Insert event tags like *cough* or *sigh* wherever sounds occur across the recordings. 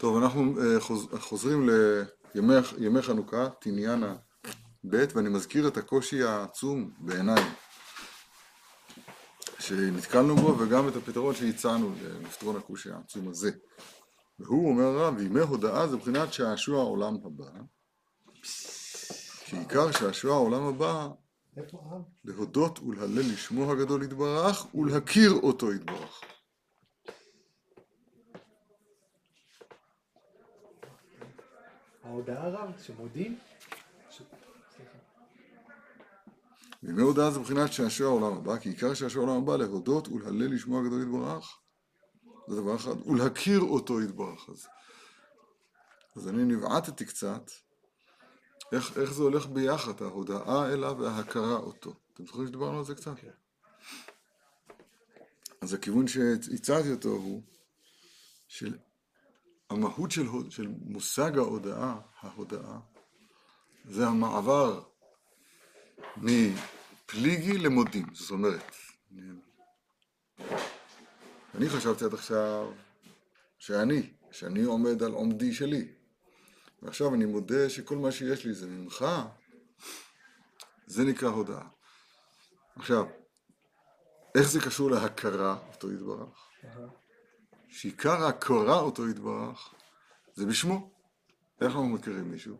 טוב, אנחנו אה, חוז, חוזרים לימי חנוכה, תניאנה ב', ואני מזכיר את הקושי העצום בעיניי שנתקלנו בו, וגם את הפתרון שהצענו לפתרון הקושי העצום הזה. והוא אומר הרב, וימי הודאה זה מבחינת שעשוע העולם הבא, שעיקר שעשוע העולם הבא להודות ולהלל לשמו הגדול יתברך ולהכיר אותו יתברך. ההודעה רב, שמודים? וימי הודעה זה מבחינת שעשוע העולם הבא, כי עיקר שעשוע העולם הבא להודות ולהלל לשמו הגדול יתברך. זה דבר אחד, ולהכיר אותו יתברך. אז, אז אני נבעטתי קצת, איך, איך זה הולך ביחד, ההודעה אליו וההכרה אותו. אתם זוכרים שדיברנו על זה קצת? כן. אז הכיוון שהצעתי אותו הוא של המהות של, של מושג ההודעה, ההודעה, זה המעבר מפליגי למודים. זאת אומרת, אני חשבתי עד עכשיו שאני, שאני עומד על עומדי שלי. ועכשיו אני מודה שכל מה שיש לי זה ממך, זה נקרא הודעה. עכשיו, איך זה קשור להכרה אותו יתברך? שעיקר ההכרה אותו יתברך זה בשמו. איך אנחנו מכירים מישהו?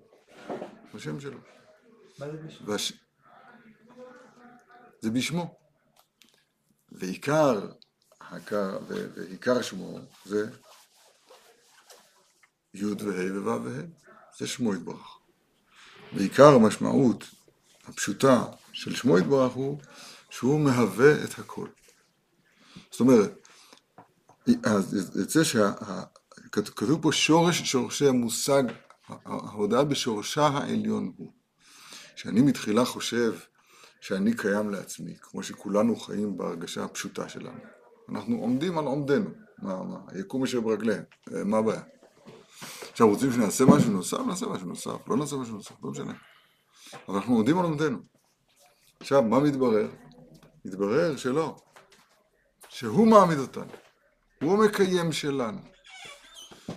בשם שלו. מה זה בשמו? והש... זה בשמו. ועיקר, ועיקר שמו זה י' וה' וו' וה', זה שמו יתברך. ועיקר המשמעות הפשוטה של שמו יתברך הוא שהוא מהווה את הכל. זאת אומרת, אז יוצא שכתוב פה שורש שורשי המושג, ההודעה בשורשה העליון הוא. שאני מתחילה חושב שאני קיים לעצמי, כמו שכולנו חיים בהרגשה הפשוטה שלנו. אנחנו עומדים על עומדנו, מה, מה, יקום אשר ברגליהם, מה הבעיה? עכשיו רוצים שנעשה משהו נוסף, נעשה משהו נוסף, לא נעשה משהו נוסף, לא משנה. אבל אנחנו עומדים על עומדנו. עכשיו, מה מתברר? מתברר שלא, שהוא מעמיד אותנו. הוא המקיים שלנו.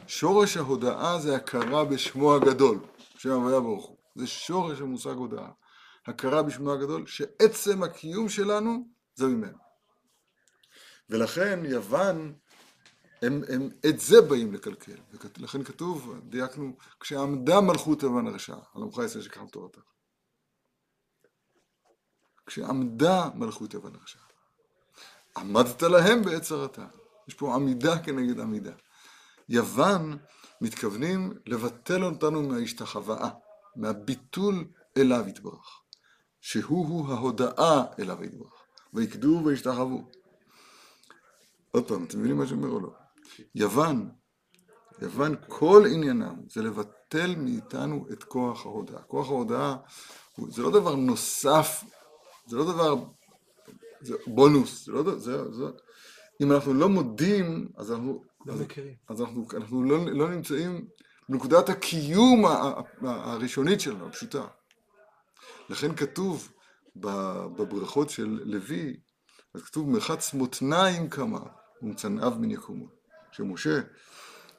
שורש ההודאה זה הכרה בשמו הגדול, שם הוויה ברוך הוא. זה שורש המושג הודאה. הכרה בשמו הגדול, שעצם הקיום שלנו זה ממנו. ולכן יוון, הם, הם את זה באים לקלקל. ולכן כתוב, דייקנו, כשעמדה מלכות יוון הרשעה, על עמך ישראל שכחם תורתך. כשעמדה מלכות יוון הרשעה. עמדת להם בעת צרתה. יש פה עמידה כנגד עמידה. יוון מתכוונים לבטל אותנו מההשתחוואה, מהביטול אליו יתברך, שהוא-הוא ההודאה אליו יתברך, ויקדו וישתחוו. עוד פעם, אתם מבינים מה שאומר או לא? יוון, יוון כל עניינם זה לבטל מאיתנו את כוח ההודאה. כוח ההודאה זה לא דבר נוסף, זה לא דבר, זה בונוס, זה לא, זה, זה, אם אנחנו לא מודים, אז אנחנו, לא אז, מכירים. אז אנחנו, אנחנו לא, לא נמצאים בנקודת הקיום הראשונית שלנו, הפשוטה. לכן כתוב בברכות של לוי, אז כתוב מרחץ מותניים כמה ומצנעיו מן יקומו. כשמשה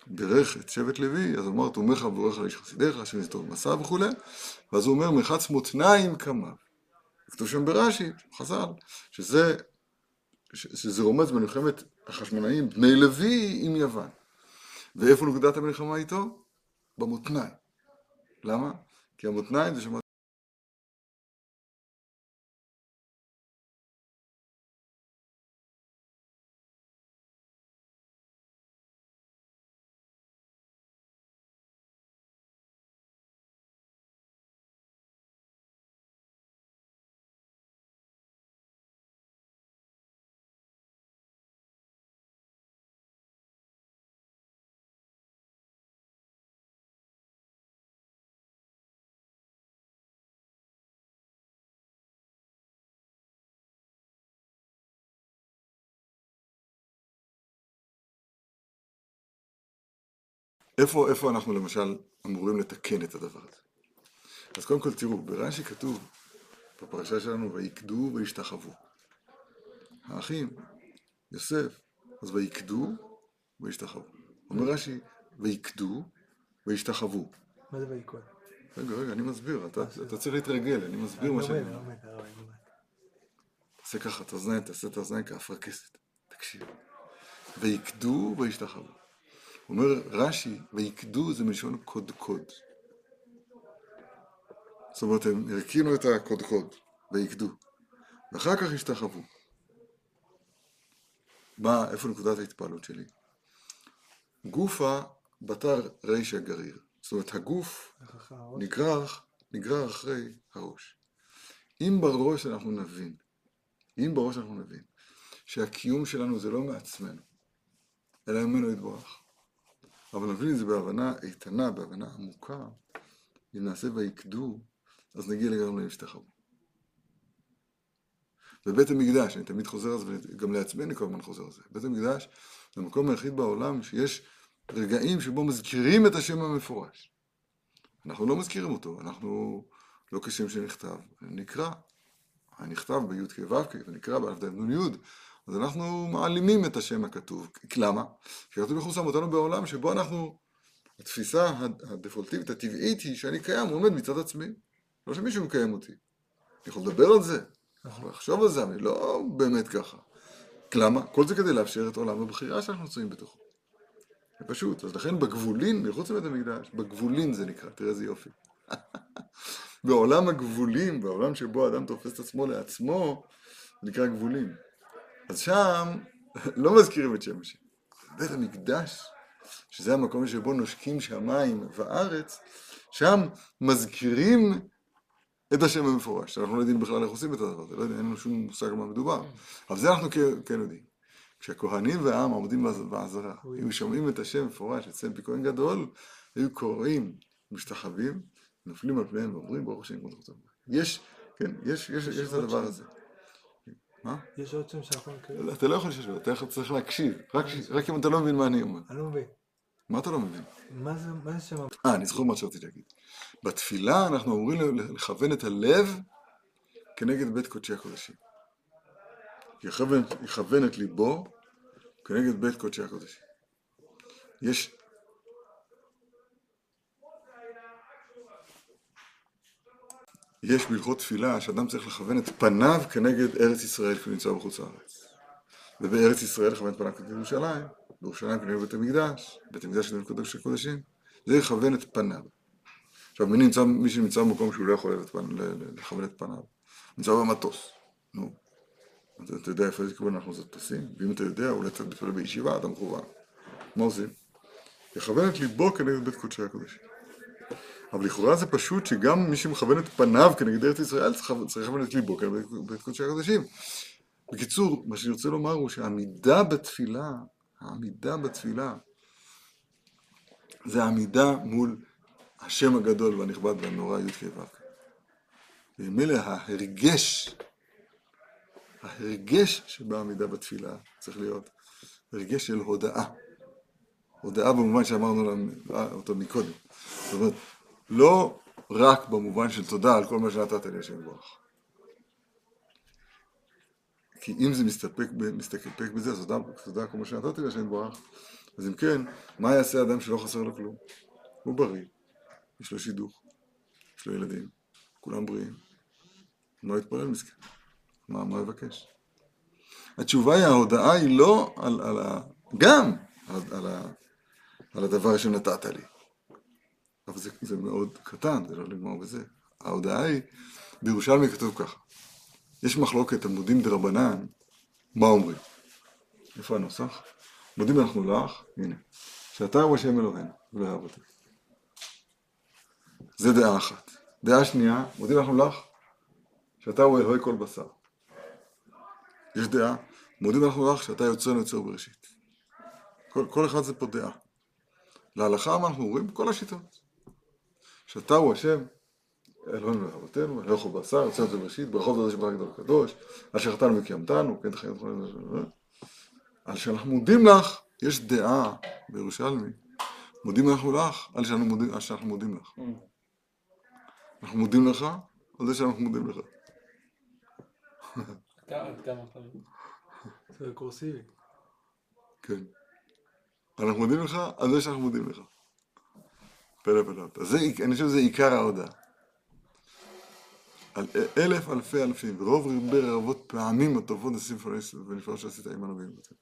בירך את שבט לוי, אז אמר תומך ובורך על איש חסידיך, השם יסתור מסע וכולי, ואז הוא אומר מרחץ מותניים כמה. כתוב שם ברש"י, חז"ל, שזה שזה רומז במלחמת החשמונאים, בני לוי עם יוון. ואיפה נקודת המלחמה איתו? במותניים. למה? כי המותניים זה שמות... איפה, איפה אנחנו למשל אמורים לתקן את הדבר הזה? אז קודם כל תראו, ברש"י כתוב בפרשה שלנו, ויקדו וישתחוו. האחים, יוסף, אז ויקדו וישתחוו. אומר רש"י, ויקדו וישתחוו. מה זה ויקוד? רגע, רגע, אני מסביר, אתה, אתה צריך להתרגל, אני מסביר מה שאני אומר. תעשה ככה תעשה את האוזניים כאפרכסת. תקשיב. ויקדו וישתחוו. אומר רש"י, ויקדו זה מלשון קודקוד. זאת אומרת, הם הרכינו את הקודקוד, ויקדו. ואחר כך השתחוו. מה, איפה נקודת ההתפעלות שלי? גופה בתר רישא גריר. זאת אומרת, הגוף? נגרר, נגרר אחרי הראש. אם בראש אנחנו נבין, אם בראש אנחנו נבין, שהקיום שלנו זה לא מעצמנו, אלא ממנו יתברך, אבל נבין את זה בהבנה איתנה, בהבנה עמוקה, אם נעשה ויקדו, אז נגיע לגמרי להשתחוו. בבית המקדש, אני תמיד חוזר על זה, וגם לעצמי כל הזמן חוזר על זה. בית המקדש זה המקום היחיד בעולם שיש רגעים שבו מזכירים את השם המפורש. אנחנו לא מזכירים אותו, אנחנו לא כשם שנכתב, נקרא, הנכתב בי"ק ו"ק ונקרא באלף ד' נ' י', אז אנחנו מעלימים את השם הכתוב. למה? כי הכתוב הוא שם אותנו בעולם שבו אנחנו, התפיסה הדפולטיבית, הטבעית היא שאני קיים, עומד מצד עצמי, לא שמישהו מקיים אותי. אני יכול לדבר על זה, אני יכול לחשוב על זה, אני לא באמת ככה. למה? כל זה כדי לאפשר את עולם הבחירה שאנחנו נמצאים בתוכו. זה פשוט, אז לכן בגבולין, מחוץ לבית המקדש, בגבולין זה נקרא, תראה איזה יופי. *laughs* בעולם הגבולים, בעולם שבו האדם תופס את עצמו לעצמו, זה נקרא גבולים. אז שם לא מזכירים את שם השם. בית המקדש, שזה המקום שבו נושקים שמיים וארץ, שם מזכירים את השם המפורש. אנחנו לא יודעים בכלל איך עושים את הדבר הזה, לא יודע, אין לנו שום מושג על מה מדובר. אבל זה אנחנו כן- יודעים. כשהכהנים והעם עומדים בעז- בעזרה, היו שומעים את השם מפורש אצל פי כהן גדול, היו קוראים, משתחווים, נופלים על פניהם ואומרים ברוך השם כבוד חצות. יש, כן, יש, יש, יש את הדבר הזה. מה? יש עוד שם שאנחנו מכירים? לא, אתה לא יכול לשאול, אתה צריך להקשיב, רק, רק אם אתה לא מבין מה אני אומר. אני לא מבין. מה אתה לא מבין? מה זה מה זה שם? אה, אני זוכר מה שרציתי להגיד. בתפילה אנחנו אמורים לכוון את הלב כנגד בית קודשי הקודשים. יכוון, יכוון את ליבו כנגד בית קודשי הקודשים. יש... יש בהלכות תפילה שאדם צריך לכוון את פניו כנגד ארץ ישראל כשהוא נמצא בחוץ לארץ. ובארץ ישראל לכוון את פניו כנגד ירושלים, בירושלים כנגד בית המקדש, בית המקדש כנגד קודש הקודשים, זה לכוון את פניו. עכשיו, מי, נמצא, מי שנמצא במקום שהוא לא יכול לכוון את פניו, נמצא במטוס, נו. אתה, אתה יודע איפה איזה כיוון אנחנו טסים? ואם אתה יודע, אולי אתה מתפלל בישיבה, אתה מכוון. מה עושים? לכוון את ליבו כנגד בית קודשי הקודשים. אבל לכאורה זה פשוט שגם מי שמכוון את פניו כנגד ארץ ישראל צריך לכוון את ליבו כנגד בית קודשי הקודשים. בקיצור, מה שאני רוצה לומר הוא שהעמידה בתפילה, העמידה בתפילה, זה העמידה מול השם הגדול והנכבד והנורא י"ק ו"ק. וממילא ההרגש, ההרגש שבעמידה בתפילה צריך להיות הרגש של הודאה. הודאה במובן שאמרנו לה- אותו מקודם. זאת אומרת, לא רק במובן של תודה על כל מה שנתת לי השם יברך. כי אם זה מסתפק, מסתפק בזה, אז תודה, תודה על כל מה שנתתי לי השם יברך. אז אם כן, מה יעשה אדם שלא חסר לו כלום? הוא בריא, יש לו שידוך, יש לו ילדים, כולם בריאים. מה יתפלל מסכן? מה, מה יבקש? התשובה היא, ההודעה היא לא על, על ה... גם על, על, ה, על הדבר שנתת לי. אבל זה, זה מאוד קטן, זה לא נגמר בזה. ההודעה היא, בירושלמי כתוב ככה, יש מחלוקת עמודים דרבנן, מה אומרים? איפה הנוסח? מודים אנחנו לך, הנה, שאתה הוא השם אלוהינו, ולא אבותינו. זה דעה אחת. דעה שנייה, מודים אנחנו לך, שאתה הוא אלוהי כל בשר. יש דעה, מודים אנחנו לך שאתה יוצרנו יוצר בראשית. כל, כל אחד זה פה דעה. להלכה מה אנחנו אומרים? כל השיטות. שאתה הוא השם, אלוהינו ואבותינו, אלוהי כל בשר, יוצרנו יוצר בראשית, ברכות ודרש ברק גדול הקדוש, אשר חטאנו וקיימתנו, כן תחיינו וכו' על שאנחנו מודים לך, יש דעה בירושלמי, מודים אנחנו לך, על שאנחנו מודים, על שאנחנו מודים לך. אנחנו מודים לך, על זה שאנחנו מודים לך. *laughs* זה קורסיבי. כן. אנחנו מודים לך על זה שאנחנו מודים לך. פלא פלאות. אז זה, אני חושב שזה עיקר ההודעה. על אלף אלפי אלפים, ורוב רבי רבות פעמים הטובות נשיאים ונפלאות שעשית עמנו ועם בצד.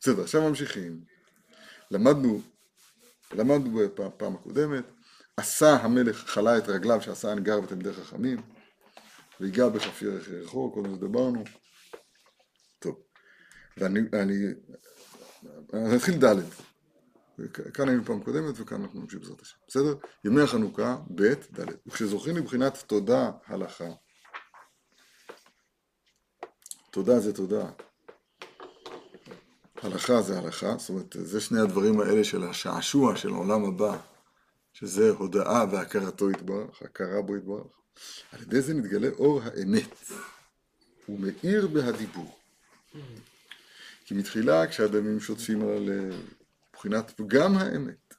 בסדר, עכשיו ממשיכים. למדנו, למדנו בפעם הקודמת, עשה המלך, חלה את רגליו שעשה הנגר בתלמידי חכמים, ויגע בכף ירך ירחו, כל מה שדיברנו. טוב, ואני, אני, אני אתחיל ד', כאן היינו פעם קודמת וכאן אנחנו נמשיך בעזרת השם. בסדר? ימי החנוכה, ב', ד'. וכשזוכרים מבחינת תודה, הלכה. תודה זה תודה. הלכה זה הלכה, זאת אומרת, זה שני הדברים האלה של השעשוע של העולם הבא, שזה הודאה והכרתו יתברך, הכרה בו יתברך. על ידי זה מתגלה אור האמת. הוא מאיר בהדיבור. כי מתחילה כשהדמים שוטפים על הלב, מבחינת פגם האמת,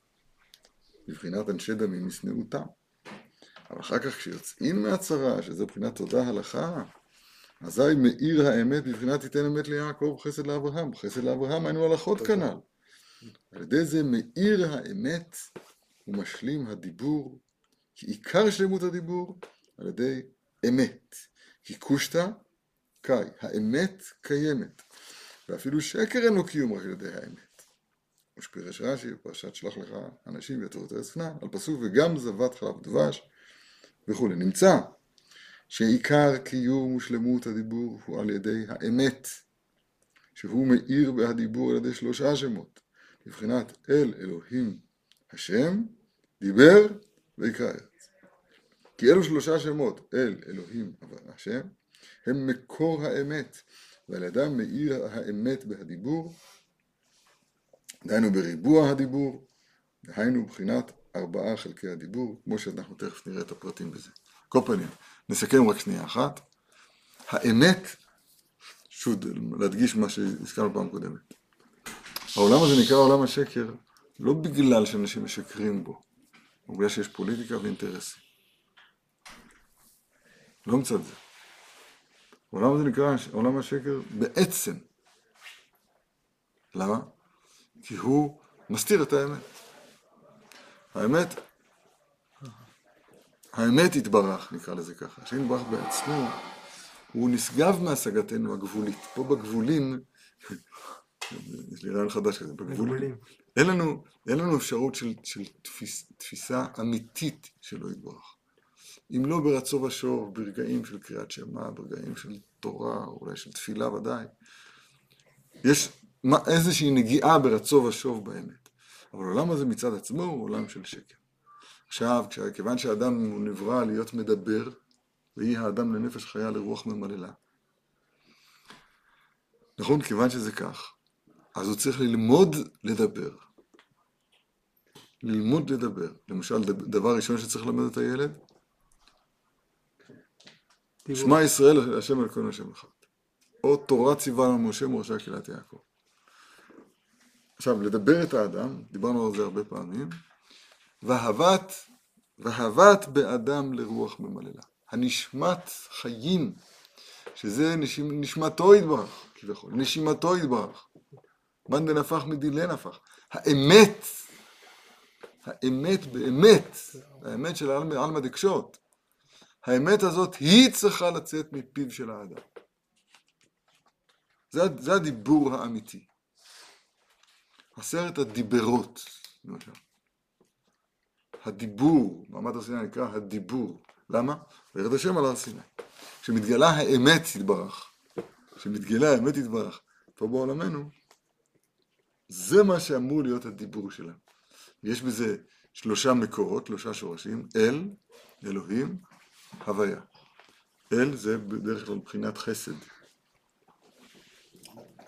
מבחינת אנשי דמים משנאותם. אבל אחר כך כשיוצאים מהצרה, שזה מבחינת תודה הלכה, אזי מאיר האמת בבחינת תיתן אמת ליעקב, חסד לאברהם. חסד לאברהם היינו הלכות כנ"ל. על ידי זה מאיר האמת ומשלים הדיבור, כי עיקר שלמות הדיבור על ידי אמת. כי קושטא קאי, האמת קיימת, ואפילו שקר אין לו קיום רק על ידי האמת. כמו שפירש רש"י בפרשת שלח לך אנשים ויתרו את הארץ כנען, על פסוק וגם זבת חלב ודבש וכולי. נמצא שעיקר קיום ושלמות הדיבור הוא על ידי האמת, שהוא מאיר בהדיבור על ידי שלושה שמות, מבחינת אל אלוהים השם, דיבר ויקרא ארץ. כי אלו שלושה שמות, אל אלוהים השם, הם מקור האמת, ועל ידם מאיר האמת בהדיבור דהיינו בריבוע הדיבור, דהיינו מבחינת ארבעה חלקי הדיבור, כמו שאנחנו תכף נראה את הפרטים בזה. כל פנים, נסכם רק שנייה אחת. האמת, שוב, להדגיש מה שהזכרנו פעם קודמת. העולם הזה נקרא עולם השקר לא בגלל שאנשים משקרים בו, או בגלל שיש פוליטיקה ואינטרסים. לא מצד זה. העולם הזה נקרא עולם השקר בעצם. למה? כי הוא מסתיר את האמת. האמת, האמת יתברך, נקרא לזה ככה, השם יתברך בעצמו, הוא נשגב מהשגתנו הגבולית. פה בגבולים, *laughs* יש לי רעיון חדש כזה, בגבולים, אין לנו, אין לנו אפשרות של, של תפיס, תפיסה אמיתית שלא יתברך. אם לא ברצו ושוב, ברגעים של קריאת שמע, ברגעים של תורה, אולי של תפילה ודאי. יש מה, איזושהי נגיעה ברצו ושוב באמת. אבל העולם הזה מצד עצמו הוא עולם של שקר. עכשיו, כיוון שהאדם הוא נברא להיות מדבר, ויהי האדם לנפש חיה לרוח ממללה. נכון? כיוון שזה כך, אז הוא צריך ללמוד לדבר. ללמוד לדבר. למשל, דבר ראשון שצריך ללמד את הילד, שמע ישראל, השם אלוקינו השם אחד. או תורה ציווה לנו משה מורשה קהילת יעקב. עכשיו, לדבר את האדם, דיברנו על זה הרבה פעמים, ואהבת, ואהבת באדם לרוח ממללה. הנשמת חיים, שזה נשימ, נשמתו יתברך, כביכול, נשימתו יתברך. מאן דנפח מדילן הפך. האמת, האמת באמת, האמת של עלמא דקשות, האמת הזאת היא צריכה לצאת מפיו של האדם. זה, זה הדיבור האמיתי. עשרת הדיברות, למשל. הדיבור, מעמד הר סיני נקרא הדיבור. למה? וירד השם על הר סיני. כשמתגלה האמת יתברך, כשמתגלה האמת יתברך, פה בעולמנו, זה מה שאמור להיות הדיבור שלנו. יש בזה שלושה מקורות, שלושה שורשים, אל, אלוהים, הוויה. אל זה בדרך כלל מבחינת חסד.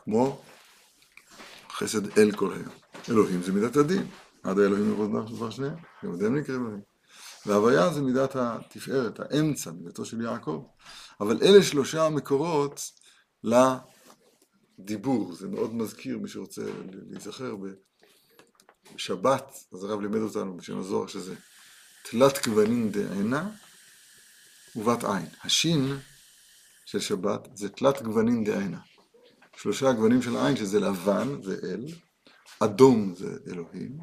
כמו חסד אל כל היום. אלוהים זה מידת הדין. עד האלוהים יבוא דבר דבר שנייה, גם אתם נקרא אלוהים. והוויה זה מידת התפארת, האמצע, מידתו של יעקב. אבל אלה שלושה המקורות לדיבור. זה מאוד מזכיר, מי שרוצה להיזכר בשבת, אז הרב לימד אותנו בשם הזוהר שזה תלת כוונין דעינה ובת עין. השין של שבת זה תלת גוונין דעינה. שלושה גוונים של עין שזה לבן, זה אל, אדום זה אלוהים,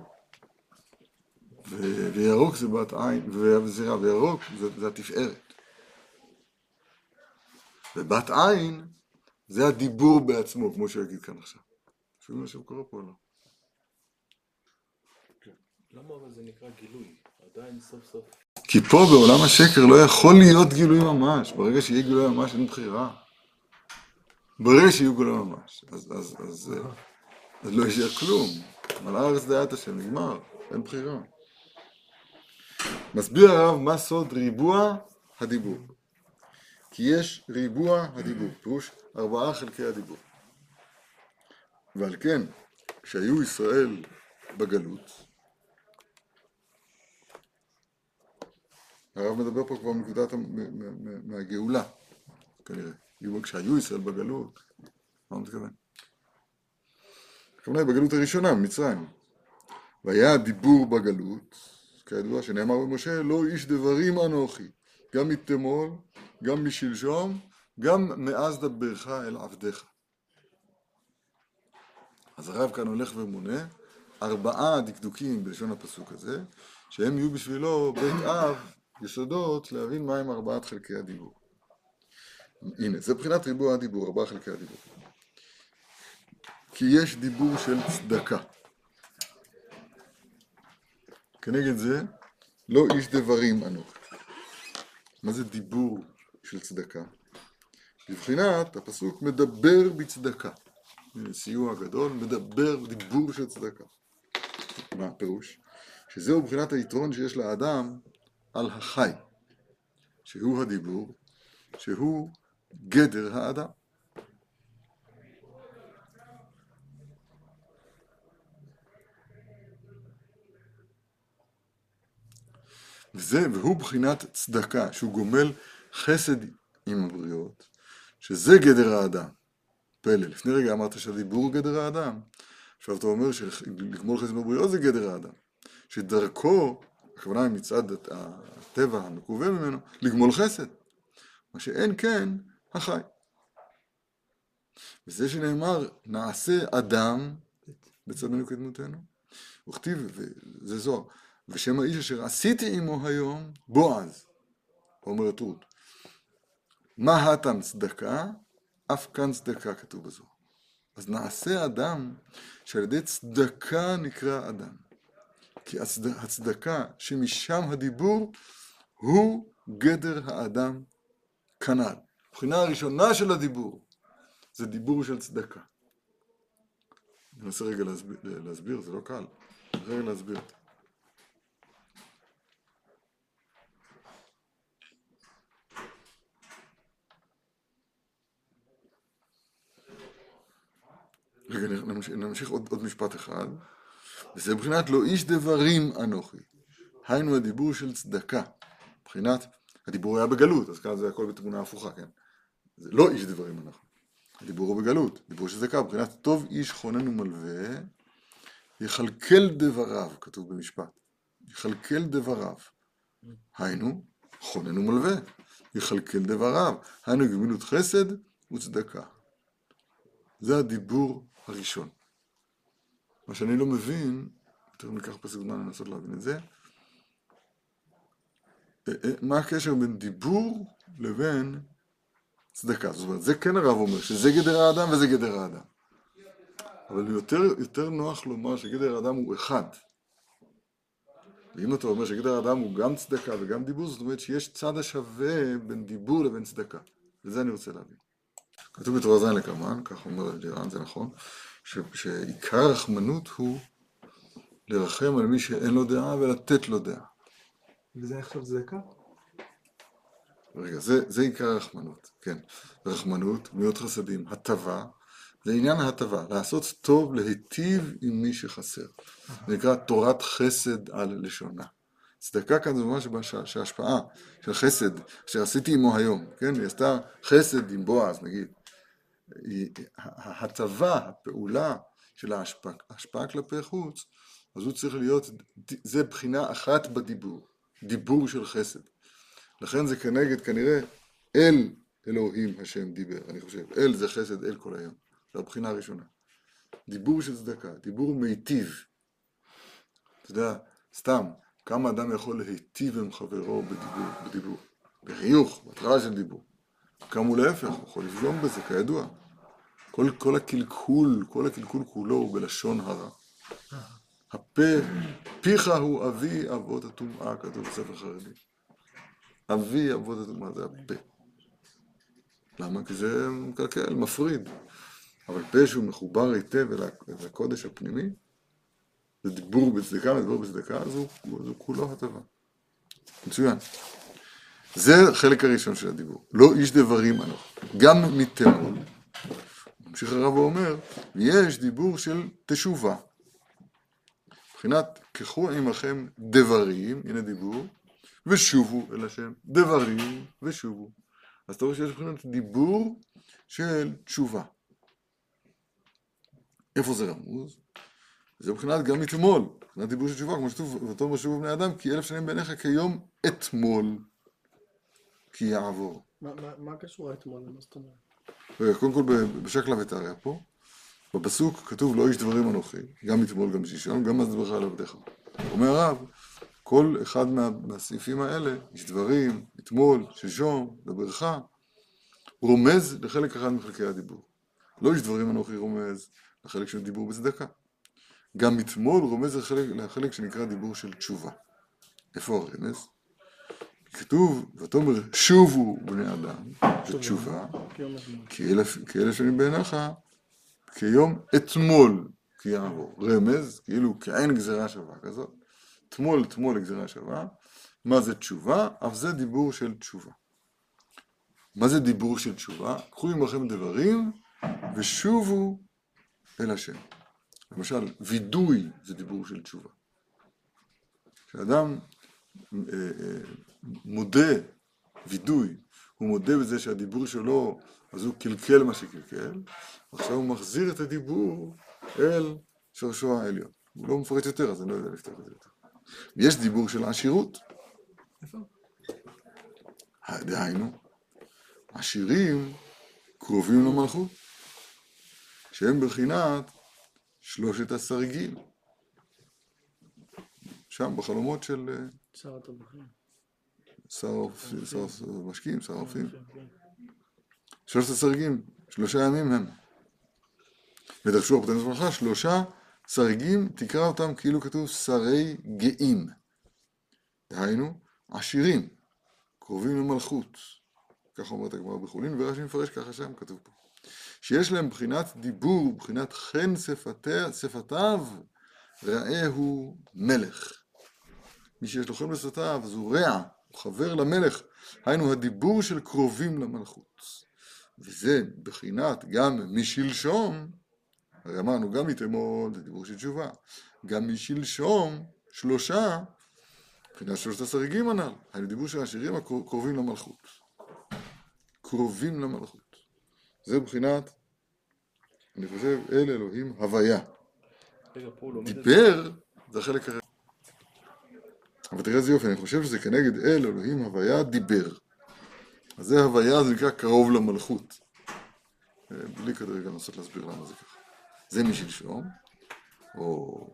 ו- וירוק זה בת עין, וזירה, וירוק זה, זה התפארת. ובת עין זה הדיבור בעצמו, כמו שהוא יגיד כאן עכשיו. שומעים מה שקורה פה או לא? למה אבל זה נקרא גילוי? עדיין סוף סוף... כי פה בעולם השקר לא יכול להיות גילוי ממש. ברגע שיהיה גילוי ממש אין בחירה. ברגע שיהיו גילוי ממש, אז, אז, אז, אז לא יישאר כלום. מלאה הארץ דעת השם, נגמר, אין בחירה. מסביר הרב מה סוד ריבוע הדיבור. כי יש ריבוע הדיבור, פירוש ארבעה חלקי הדיבור. ועל כן, כשהיו ישראל בגלות, הרב מדבר פה כבר מנקודת, מהגאולה, כנראה. כאילו, כשהיו ישראל בגלות, מה הוא מתכוון? הכוונה היא בגלות הראשונה, ממצרים. והיה הדיבור בגלות, כידוע, שנאמר במשה, לא איש דברים אנוכי, גם מתמול, גם משלשום, גם מאז דברך אל עבדיך. אז הרב כאן הולך ומונה ארבעה דקדוקים בלשון הפסוק הזה, שהם יהיו בשבילו בית אב, יסודות, להבין מהם ארבעת חלקי הדיבור. הנה, זה מבחינת ריבוע הדיבור, ארבעה חלקי הדיבור. כי יש דיבור של צדקה. כנגד זה, לא איש דברים אנוכי. מה זה דיבור של צדקה? בבחינת הפסוק מדבר בצדקה. סיוע גדול, מדבר דיבור של צדקה. מה הפירוש? שזהו בחינת היתרון שיש לאדם על החי, שהוא הדיבור, שהוא גדר האדם. וזה, והוא בחינת צדקה, שהוא גומל חסד עם הבריות, שזה גדר האדם. פלא, לפני רגע אמרת שהדיבור הוא גדר האדם, עכשיו אתה אומר שלגמול חסד עם הבריות זה גדר האדם. שדרכו, הכוונה היא מצד הטבע המקווה ממנו, לגמול חסד. מה שאין כן, החי. וזה שנאמר, נעשה אדם בצלמנו כדמותנו. וכתיב, וזה זוהר, ושם האיש אשר עשיתי עמו היום, בועז, אומרת רות. מה הטם צדקה? אף כאן צדקה כתוב בזוהר. אז נעשה אדם שעל ידי צדקה נקרא אדם. כי הצד... הצדקה שמשם הדיבור הוא גדר האדם כנ"ל. הבחינה הראשונה של הדיבור זה דיבור של צדקה. אני אנסה רגע להסביר, להסביר, זה לא קל. רגע להסביר. רגע, נמשיך, נמשיך עוד, עוד משפט אחד. וזה מבחינת לא איש דברים אנוכי. היינו הדיבור של צדקה. מבחינת, הדיבור היה בגלות, אז כאן זה הכל בתמונה הפוכה, כן? זה לא איש דברים אנוכי. הדיבור הוא בגלות, דיבור של צדקה, מבחינת טוב איש חונן ומלווה, יכלכל דבריו, כתוב במשפט. יכלכל דבריו. היינו, חונן ומלווה. יכלכל דבריו. היינו גמילות חסד וצדקה. זה הדיבור הראשון. מה שאני לא מבין, תכף ניקח פסק זמן לנסות להבין את זה, מה הקשר בין דיבור לבין צדקה? זאת אומרת, זה כן הרב אומר, שזה גדר האדם וזה גדר האדם. אבל יותר, יותר נוח לומר שגדר האדם הוא אחד. ואם אתה אומר שגדר האדם הוא גם צדקה וגם דיבור, זאת אומרת שיש צד השווה בין דיבור לבין צדקה. וזה אני רוצה להבין. כתוב בתורה ז' לקרמן, כך אומר אלירן, זה נכון, ש, שעיקר הרחמנות הוא לרחם על מי שאין לו דעה ולתת לו דעה. וזה נחשב צדקה? רגע, זה, זה עיקר הרחמנות, כן. רחמנות, גמילות חסדים, הטבה, זה עניין ההטבה, לעשות טוב, להיטיב עם מי שחסר. זה נקרא תורת חסד על לשונה. צדקה כאן זה ממש שההשפעה של חסד, שעשיתי עמו היום, כן? היא עשתה חסד עם בועז, נגיד. ההטבה, הפעולה של ההשפעה כלפי חוץ, אז הוא צריך להיות, זה בחינה אחת בדיבור, דיבור של חסד. לכן זה כנגד, כנראה, אל אלוהים השם דיבר, אני חושב. אל זה חסד, אל כל היום. זו הבחינה הראשונה. דיבור של צדקה, דיבור מיטיב. אתה יודע, סתם, כמה אדם יכול להיטיב עם חברו בדיבור, בדיבור, בחיוך, בהתחלה של דיבור. כמה הוא להפך, הוא יכול לפגום בזה, כידוע. כל, כל הקלקול, כל הקלקול כולו הוא בלשון הרע. הפה, פיך הוא אבי אבות הטומאה, כתוב בספר חרדי. אבי אבות הטומאה זה הפה. למה? כי זה מקלקל, מפריד. אבל פה שהוא מחובר היטב אל הקודש הפנימי, זה דיבור בצדקה, ודיבור בצדקה, אז הוא, כולו הטבה. מצוין. זה החלק הראשון של הדיבור. לא איש דברים אנוך. גם מתמול, ממשיך הרב ואומר, יש דיבור של תשובה. מבחינת, קחו עמכם דברים, הנה דיבור, ושובו אל השם. דברים ושובו. אז אתה רואה שיש מבחינת דיבור של תשובה. איפה זה רמוז? זה מבחינת גם אתמול, מבחינת דיבור של תשובה, כמו שכתוב, ותאמר שובו בני אדם, כי אלף שנים בעיניך כיום אתמול, כי יעבור. מה- מה- מה קשור האתמול? מה זאת אומרת? קודם כל בשקלא וטריא פה, בפסוק כתוב לא איש דברים אנוכי, גם אתמול, גם שלשום, גם אז דברך על עבדיך. אומר הרב, כל אחד מה, מהסעיפים האלה, איש דברים, אתמול, שלשום, דברך, רומז לחלק אחד מחלקי הדיבור. לא איש דברים אנוכי רומז לחלק של דיבור בצדקה. גם אתמול רומז לחלק, לחלק שנקרא דיבור של תשובה. איפה הרמז? כתוב, ותאמר שובו בני אדם, זה תשובה. כי אלף שנים בעיניך, כיום אתמול יעבור. רמז, כאילו כעין גזירה שווה כזאת. אתמול, אתמול לגזירה שווה. מה זה תשובה? אף זה דיבור של תשובה. מה זה דיבור של תשובה? קחו עמכם דברים ושובו אל השם. למשל, וידוי זה דיבור של תשובה. כשאדם אה, אה, מודה, וידוי, הוא מודה בזה שהדיבור שלו, אז הוא קלקל מה שקלקל, עכשיו הוא מחזיר את הדיבור אל שורשו העליון. הוא לא מפרט יותר, אז אני לא יודע לפתוח את זה יותר. יש דיבור של עשירות. איפה? דהיינו, עשירים קרובים למלכות, שהם בחינת שלושת הסרגים. שם בחלומות של שר הטבחים. שר האופ- שר המשקיעים, שר האופים. כן, כן. שלושת הסרגים, שלושה ימים הם. ודרשו רבותינו זמנך, שלושה סרגים, תקרא אותם כאילו כתוב שרי גאים. דהיינו, עשירים, קרובים למלכות. ככה אומרת הגמרא בחולין, ורש"י מפרש ככה שם כתוב פה. שיש להם בחינת דיבור, בחינת חן שפתיה- שפתיו, רעהו מלך. מי שיש לו חן בשפתיו, אז הוא רע, הוא חבר למלך. היינו הדיבור של קרובים למלכות. וזה בחינת גם משלשום, הרי אמרנו גם מתאמול זה דיבור של תשובה, גם משלשום שלושה, מבחינת שלושת הסרגים הנ"ל, היינו דיבור של השירים הקרובים למלכות. קרובים למלכות. זה בחינת, אני חושב, אל אלוהים הוויה. דיבר, זה החלק הראשון. אבל תראה איזה יופי, אני חושב שזה כנגד אל אלוהים הוויה דיבר. אז זה הוויה, זה נקרא קרוב למלכות. אה, בלי כרגע לנסות להסביר למה זה ככה. זה משלשום, או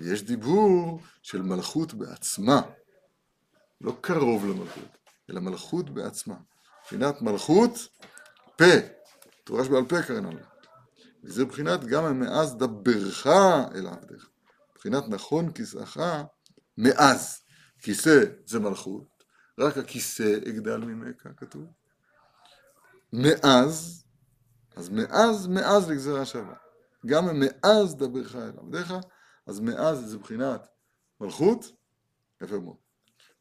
יש דיבור של מלכות בעצמה, לא קרוב למלכות, אלא מלכות בעצמה. מבחינת מלכות, פה, תורש בעל פה קרן עליה. וזה מבחינת גם מאז דברך אל עבדיך. מבחינת נכון כיסאך מאז. כיסא זה מלכות, רק הכיסא אגדל ממך, כתוב. מאז, אז מאז, מאז לגזירה שווה. גם מאז דברך אל עבדיך, אז מאז זה מבחינת מלכות, יפה מאוד.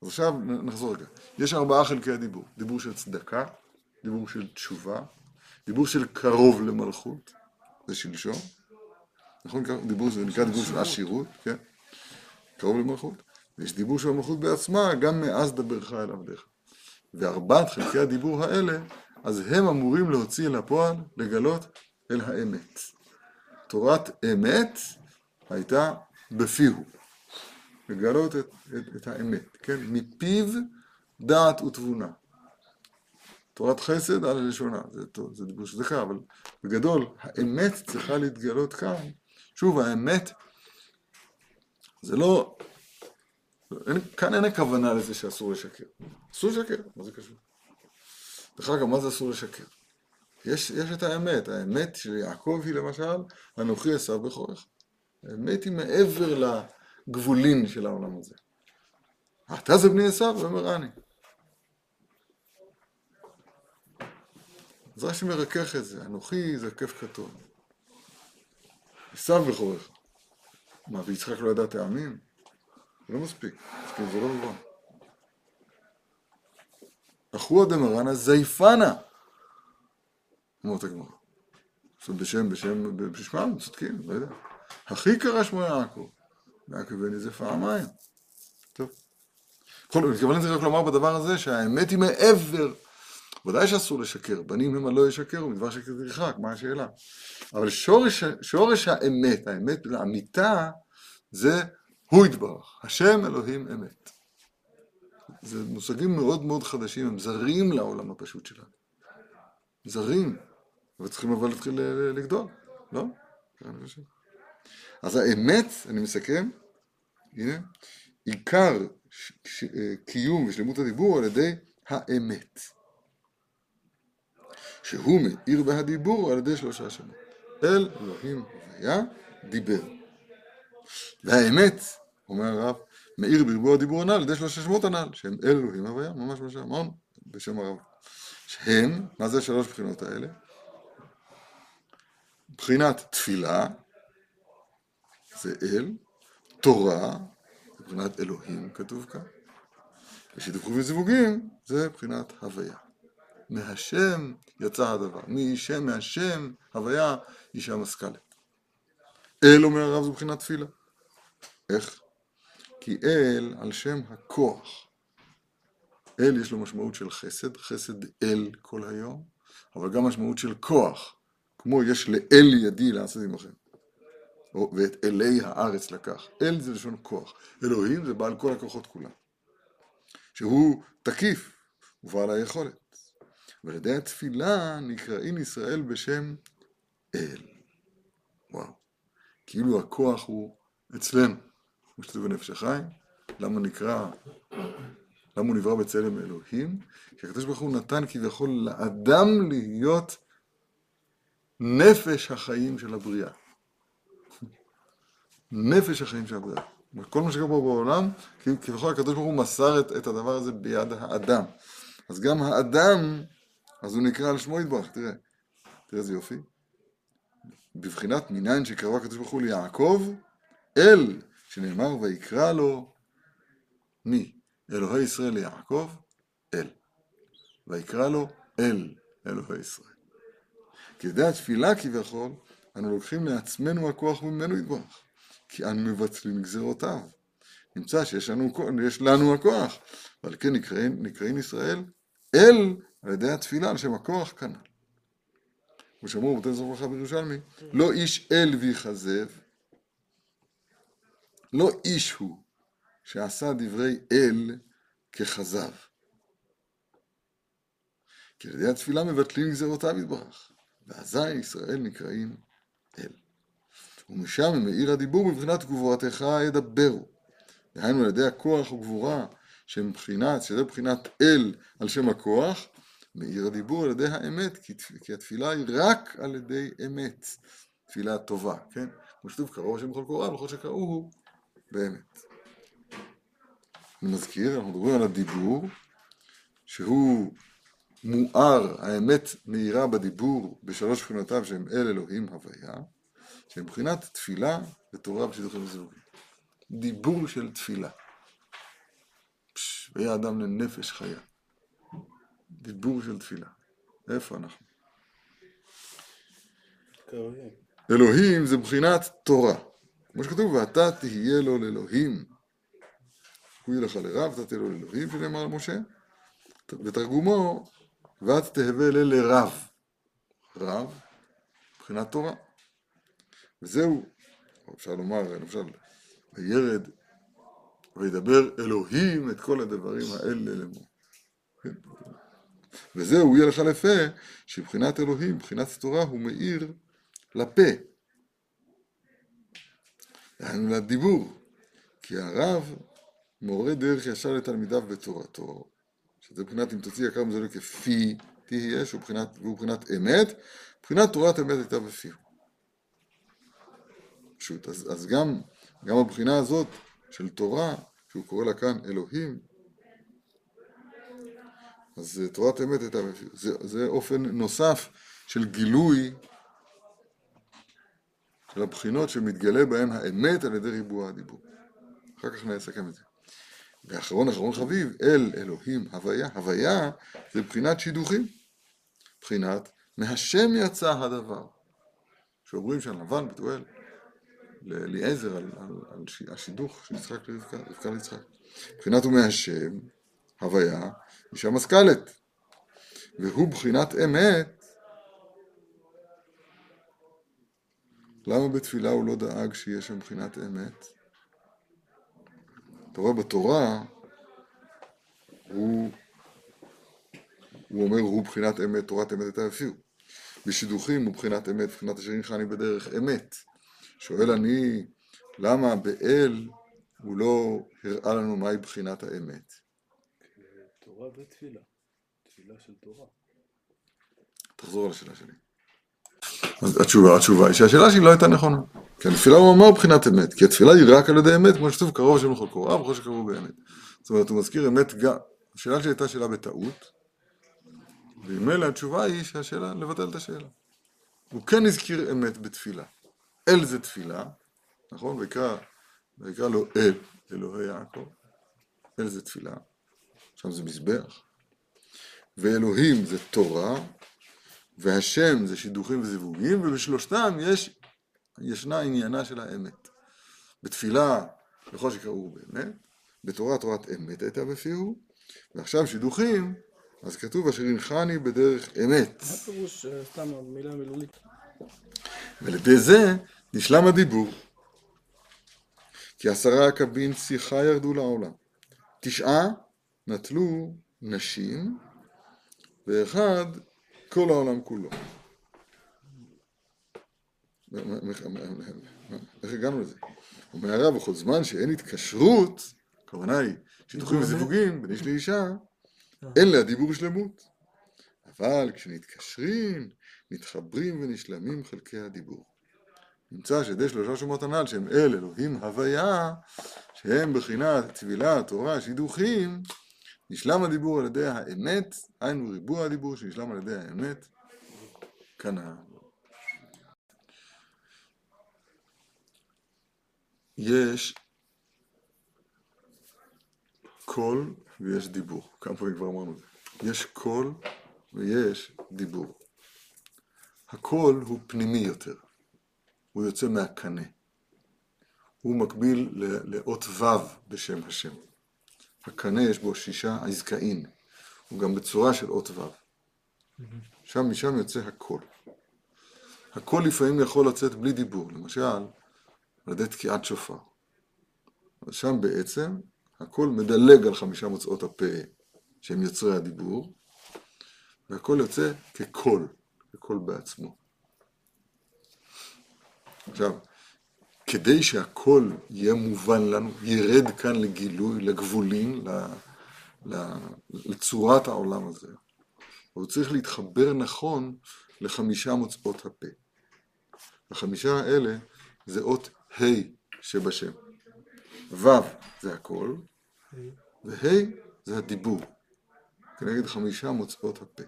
אז עכשיו נחזור רגע. יש ארבעה חלקי הדיבור. דיבור של צדקה, דיבור של תשובה, דיבור של קרוב למלכות, זה שלשום. נכון? דיבור, זה נקרא דיבור של עשירות, כן? קרוב למלכות. ויש דיבור של המלכות בעצמה, גם מאז דברך אל עבדיך. וארבעת חלקי הדיבור האלה, אז הם אמורים להוציא אל הפועל, לגלות אל האמת. תורת אמת הייתה בפיהו. לגלות את, את, את האמת, כן? מפיו דעת ותבונה. תורת חסד על הלשונה, זה, זה דיבור של צדקה, אבל בגדול, האמת צריכה להתגלות כאן. שוב, האמת, זה לא, אין, כאן אין הכוונה לזה שאסור לשקר. אסור לשקר, מה זה קשור? דרך אגב, מה זה אסור לשקר? יש, יש את האמת, האמת של יעקב היא למשל, אנוכי עשיו בכורך. האמת היא מעבר לגבולין של העולם הזה. אתה זה בני עשיו, ואומר אני. אז רש"י מרכך את זה, אנוכי זה כיף כתוב. עשיו בכורך. מה, ויצחק לא ידע טעמים? לא מספיק, כאילו זה לא מובן. אחוה דמרנה זייפנה, אומרת הגמרא. זאת אומרת, בשם, בשם, בשמם, צודקים, לא יודע. הכי קרא שמו יעקב. יעקב בני זה פעמיים. טוב. בכל זאת, מתכוון לזה רק לומר בדבר הזה שהאמת היא מעבר. ודאי שאסור לשקר, בנים הם לא ישקרו, מדבר שקר תרחק, מה השאלה? אבל שורש, שורש האמת, האמת לאמיתה, זה הוא יתברך, השם אלוהים אמת. זה מושגים מאוד מאוד חדשים, הם זרים לעולם הפשוט שלנו. זרים, וצריכים אבל להתחיל לגדול, לא? אז האמת, אני מסכם, הנה, עיקר קיום ושלמות הדיבור על ידי האמת. שהוא מאיר בהדיבור על ידי שלושה שמות. אל אלוהים הוויה דיבר. והאמת, אומר הרב, מאיר בריבוע הדיבור הנ"ל ידי שלושה שמות הנ"ל, שהם אל אלוהים הוויה, ממש מה שאמרנו בשם הרב. שהם, מה זה שלוש בחינות האלה? בחינת תפילה, זה אל, תורה, זה בחינת אלוהים כתוב כאן, ושידוכים וזיווגים, זה בחינת הוויה. מהשם יצא הדבר, משם, מהשם, הוויה, אישה משכלת. אל, אומר הרב, זו בחינת תפילה. איך? כי אל על שם הכוח. אל יש לו משמעות של חסד, חסד אל כל היום, אבל גם משמעות של כוח, כמו יש לאל ידי לעשות עמכם. ואת אלי הארץ לקח. אל זה לשון כוח. אלוהים זה בעל כל הכוחות כולם. שהוא תקיף ובעל היכולת. ועל ידי התפילה נקראים ישראל בשם אל. וואו. כאילו הכוח הוא אצלנו. כמו בנפש החיים. למה נקרא, למה הוא נברא בצלם אלוהים? כי הקדוש ברוך הוא נתן כביכול לאדם להיות נפש החיים של הבריאה. נפש החיים של הבריאה. כל מה שקורה פה בעולם, כביכול הקדוש ברוך הוא מסר את, את הדבר הזה ביד האדם. אז גם האדם, אז הוא נקרא על שמו יתברך, תראה. תראה איזה יופי. בבחינת מניין שקרבה הקדוש ברוך הוא ליעקב, אל, שנאמר ויקרא לו, מי? אלוהי ישראל ליעקב, אל. ויקרא לו אל אלוהי ישראל. כי ידי התפילה כביכול, אנו לוקחים לעצמנו הכוח ממנו יתברך. כי אנו מבצלים גזירותיו. נמצא שיש לנו, יש לנו הכוח, ועל כן נקראים, נקראים ישראל אל על ידי התפילה, על שם הכוח כנ"ל. כמו שאמרו זכור ברכה בירושלמי, לא איש אל ויכזב, לא איש הוא שעשה דברי אל ככזב. כי על ידי התפילה מבטלים גזירותיו יתברך, ואזי ישראל נקראים אל. ומשם מאיר הדיבור בבחינת גבורתך ידברו. דהיינו על ידי הכוח וגבורה שהם בחינת, שזה בחינת אל על שם הכוח, מאיר הדיבור על ידי האמת, כי, כי התפילה היא רק על ידי אמת, תפילה טובה, כן? כמו שכתוב, קרוב השם בכל קוראיו, וכל שקראוהו באמת. אני מזכיר, אנחנו מדברים על הדיבור, שהוא מואר, האמת מאירה בדיבור בשלוש בחינותיו שהם אל אלוהים הוויה, שהם מבחינת תפילה ותורה ושידוכים וזיווגים. דיבור של תפילה. פש, והיה אדם לנפש חיה. דיבור של תפילה. איפה אנחנו? אלוהים זה מבחינת תורה. כמו שכתוב, ואתה תהיה לו לאלוהים. הוא יהיה לך לרב, אתה תהיה לו לאלוהים, שנאמר על משה. בתרגומו, ואת תהווה ל- לרב. רב, מבחינת תורה. וזהו, אפשר לומר, למשל, וירד וידבר אלוהים את כל הדברים האלה לאמור. כן? וזהו יהיה לך לפה, שבחינת אלוהים, מבחינת תורה, הוא מאיר לפה. דהיינו לדיבור. כי הרב מורה דרך ישר לתלמידיו בתורתו, שזה מבחינת אם תוציא יקר מזה כפי תהיה, והוא מבחינת אמת, מבחינת תורת אמת הייתה בפיהו. פשוט, אז, אז גם, גם הבחינה הזאת של תורה, שהוא קורא לה כאן אלוהים, אז אה, תורת אמת הייתה בפיהו. זה, זה אופן נוסף של גילוי של הבחינות שמתגלה בהן האמת על ידי ריבוע הדיבור. אחר כך נסכם את זה. ואחרון אחרון חביב, אל אלוהים הוויה. הוויה זה בחינת שידוכים. בחינת מהשם יצא הדבר. שאומרים שהלבן בתואל לאליעזר על, על, על השידוך של יצחק לרבקה, רבקה ליצחק. בחינת הוא מהשם, הוויה, משם משכלת. והוא בחינת אמת. למה בתפילה הוא לא דאג שיהיה שם בחינת אמת? אתה רואה בתורה, הוא, הוא אומר, הוא בחינת אמת, תורת אמת הייתה הפיעו. בשידוכים הוא בחינת אמת, בחינת אשר הנחני בדרך אמת. שואל אני, למה באל הוא לא הראה לנו מהי בחינת האמת? תורה ותפילה. תפילה של תורה. תחזור על השאלה שלי. התשובה, התשובה היא שהשאלה שלי לא הייתה נכונה. כי התפילה הוא אמר בחינת אמת, כי התפילה היא רק על ידי אמת, כמו שכתוב קרוב השם לכל קוראיו וכל שקרוב באמת. זאת אומרת, הוא מזכיר אמת גם, השאלה שלי הייתה שאלה בטעות, וממילא התשובה היא שהשאלה, לבטל את השאלה. הוא כן הזכיר אמת בתפילה. אל זה תפילה, נכון? ויקרא, ויקרא לו אל, אלוהי יעקב. אל זה תפילה, שם זה מזבח. ואלוהים זה תורה, והשם זה שידוכים וזיווגים, ובשלושתם יש, ישנה עניינה של האמת. בתפילה, בכל שקראו באמת, בתורה תורת אמת הייתה בפיהו, ועכשיו שידוכים, אז כתוב אשר הנחני בדרך אמת. מה פירוש אה, סתם המילה מילולית? ועל ידי זה נשלם הדיבור. כי עשרה עקבין שיחה ירדו לעולם. תשעה נטלו נשים, ואחד כל העולם כולו. איך הגענו לזה? אומר הרב, בכל זמן שאין התקשרות, הכוונה היא שיתוחים וזיווגים בין איש לאישה, אין לה דיבור שלמות. אבל כשנתקשרים, מתחברים ונשלמים חלקי הדיבור. נמצא שידי שלושה שמות הנ"ל, שהם אל אלוהים הוויה, שהם בחינת טבילה, תורה, שידוכים, נשלם הדיבור על ידי האמת, היינו ריבוע הדיבור שנשלם על ידי האמת, כאן ה... יש קול ויש דיבור. כמה פעמים כבר אמרנו את זה. יש קול ויש דיבור. הקול הוא פנימי יותר. הוא יוצא מהקנה. הוא מקביל לאות ו' בשם השם. הקנה יש בו שישה עזקאין, הוא גם בצורה של אות ו'. שם, משם יוצא הקול. הקול לפעמים יכול לצאת בלי דיבור, למשל, על ידי תקיעת שופר. אז שם בעצם הקול מדלג על חמישה מוצאות הפה שהם יוצרי הדיבור, והקול יוצא כקול, כקול בעצמו. עכשיו, כדי שהכל יהיה מובן לנו, ירד כאן לגילוי, לגבולים, לצורת העולם הזה. הוא צריך להתחבר נכון לחמישה מוצאות הפה. החמישה האלה זה אות ה' שבשם. ו' זה הכל, וה' זה הדיבור. כנגד חמישה מוצאות הפה.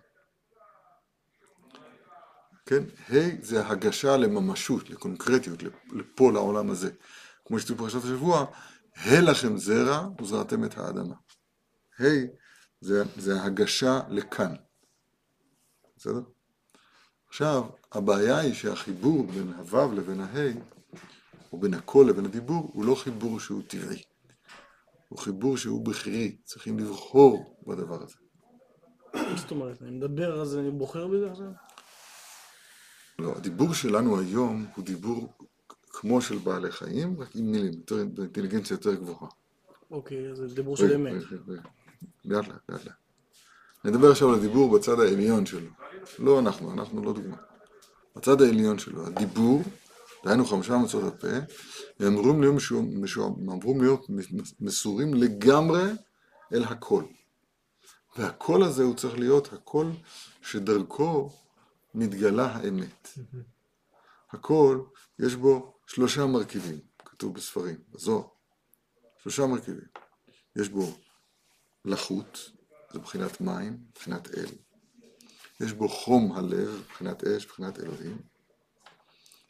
כן? ה' זה הגשה לממשות, לקונקרטיות, לפה, לעולם הזה. כמו שכתוב בפרשת השבוע, ה' לכם זרע וזרעתם את האדמה. ה' זה, זה הגשה לכאן. בסדר? עכשיו, הבעיה היא שהחיבור בין הו' לבין ה', או בין הקול לבין הדיבור, הוא לא חיבור שהוא טבעי. הוא חיבור שהוא בכירי, צריכים לבחור בדבר הזה. מה זאת אומרת? אני מדבר אז אני בוחר בזה עכשיו? לא, הדיבור שלנו היום הוא דיבור כמו של בעלי חיים, רק עם מילים, יותר, באינטליגנציה יותר גבוהה. אוקיי, אז זה דיבור של אמת. לאט לאט, לאט לאט. נדבר עכשיו על הדיבור בצד העליון שלו. לא אנחנו, אנחנו לא דוגמה. בצד העליון שלו, הדיבור, דהיינו חמישה מצות הפה, הם אמורים להיות, משוע, משוע, אמורים להיות מסורים לגמרי אל הקול. והקול הזה הוא צריך להיות הקול שדרכו מתגלה האמת. הקול, יש בו שלושה מרכיבים, כתוב בספרים, בזוהר. שלושה מרכיבים. יש בו לחות, זה מבחינת מים, מבחינת אל. יש בו חום הלב, מבחינת אש, מבחינת אלוהים.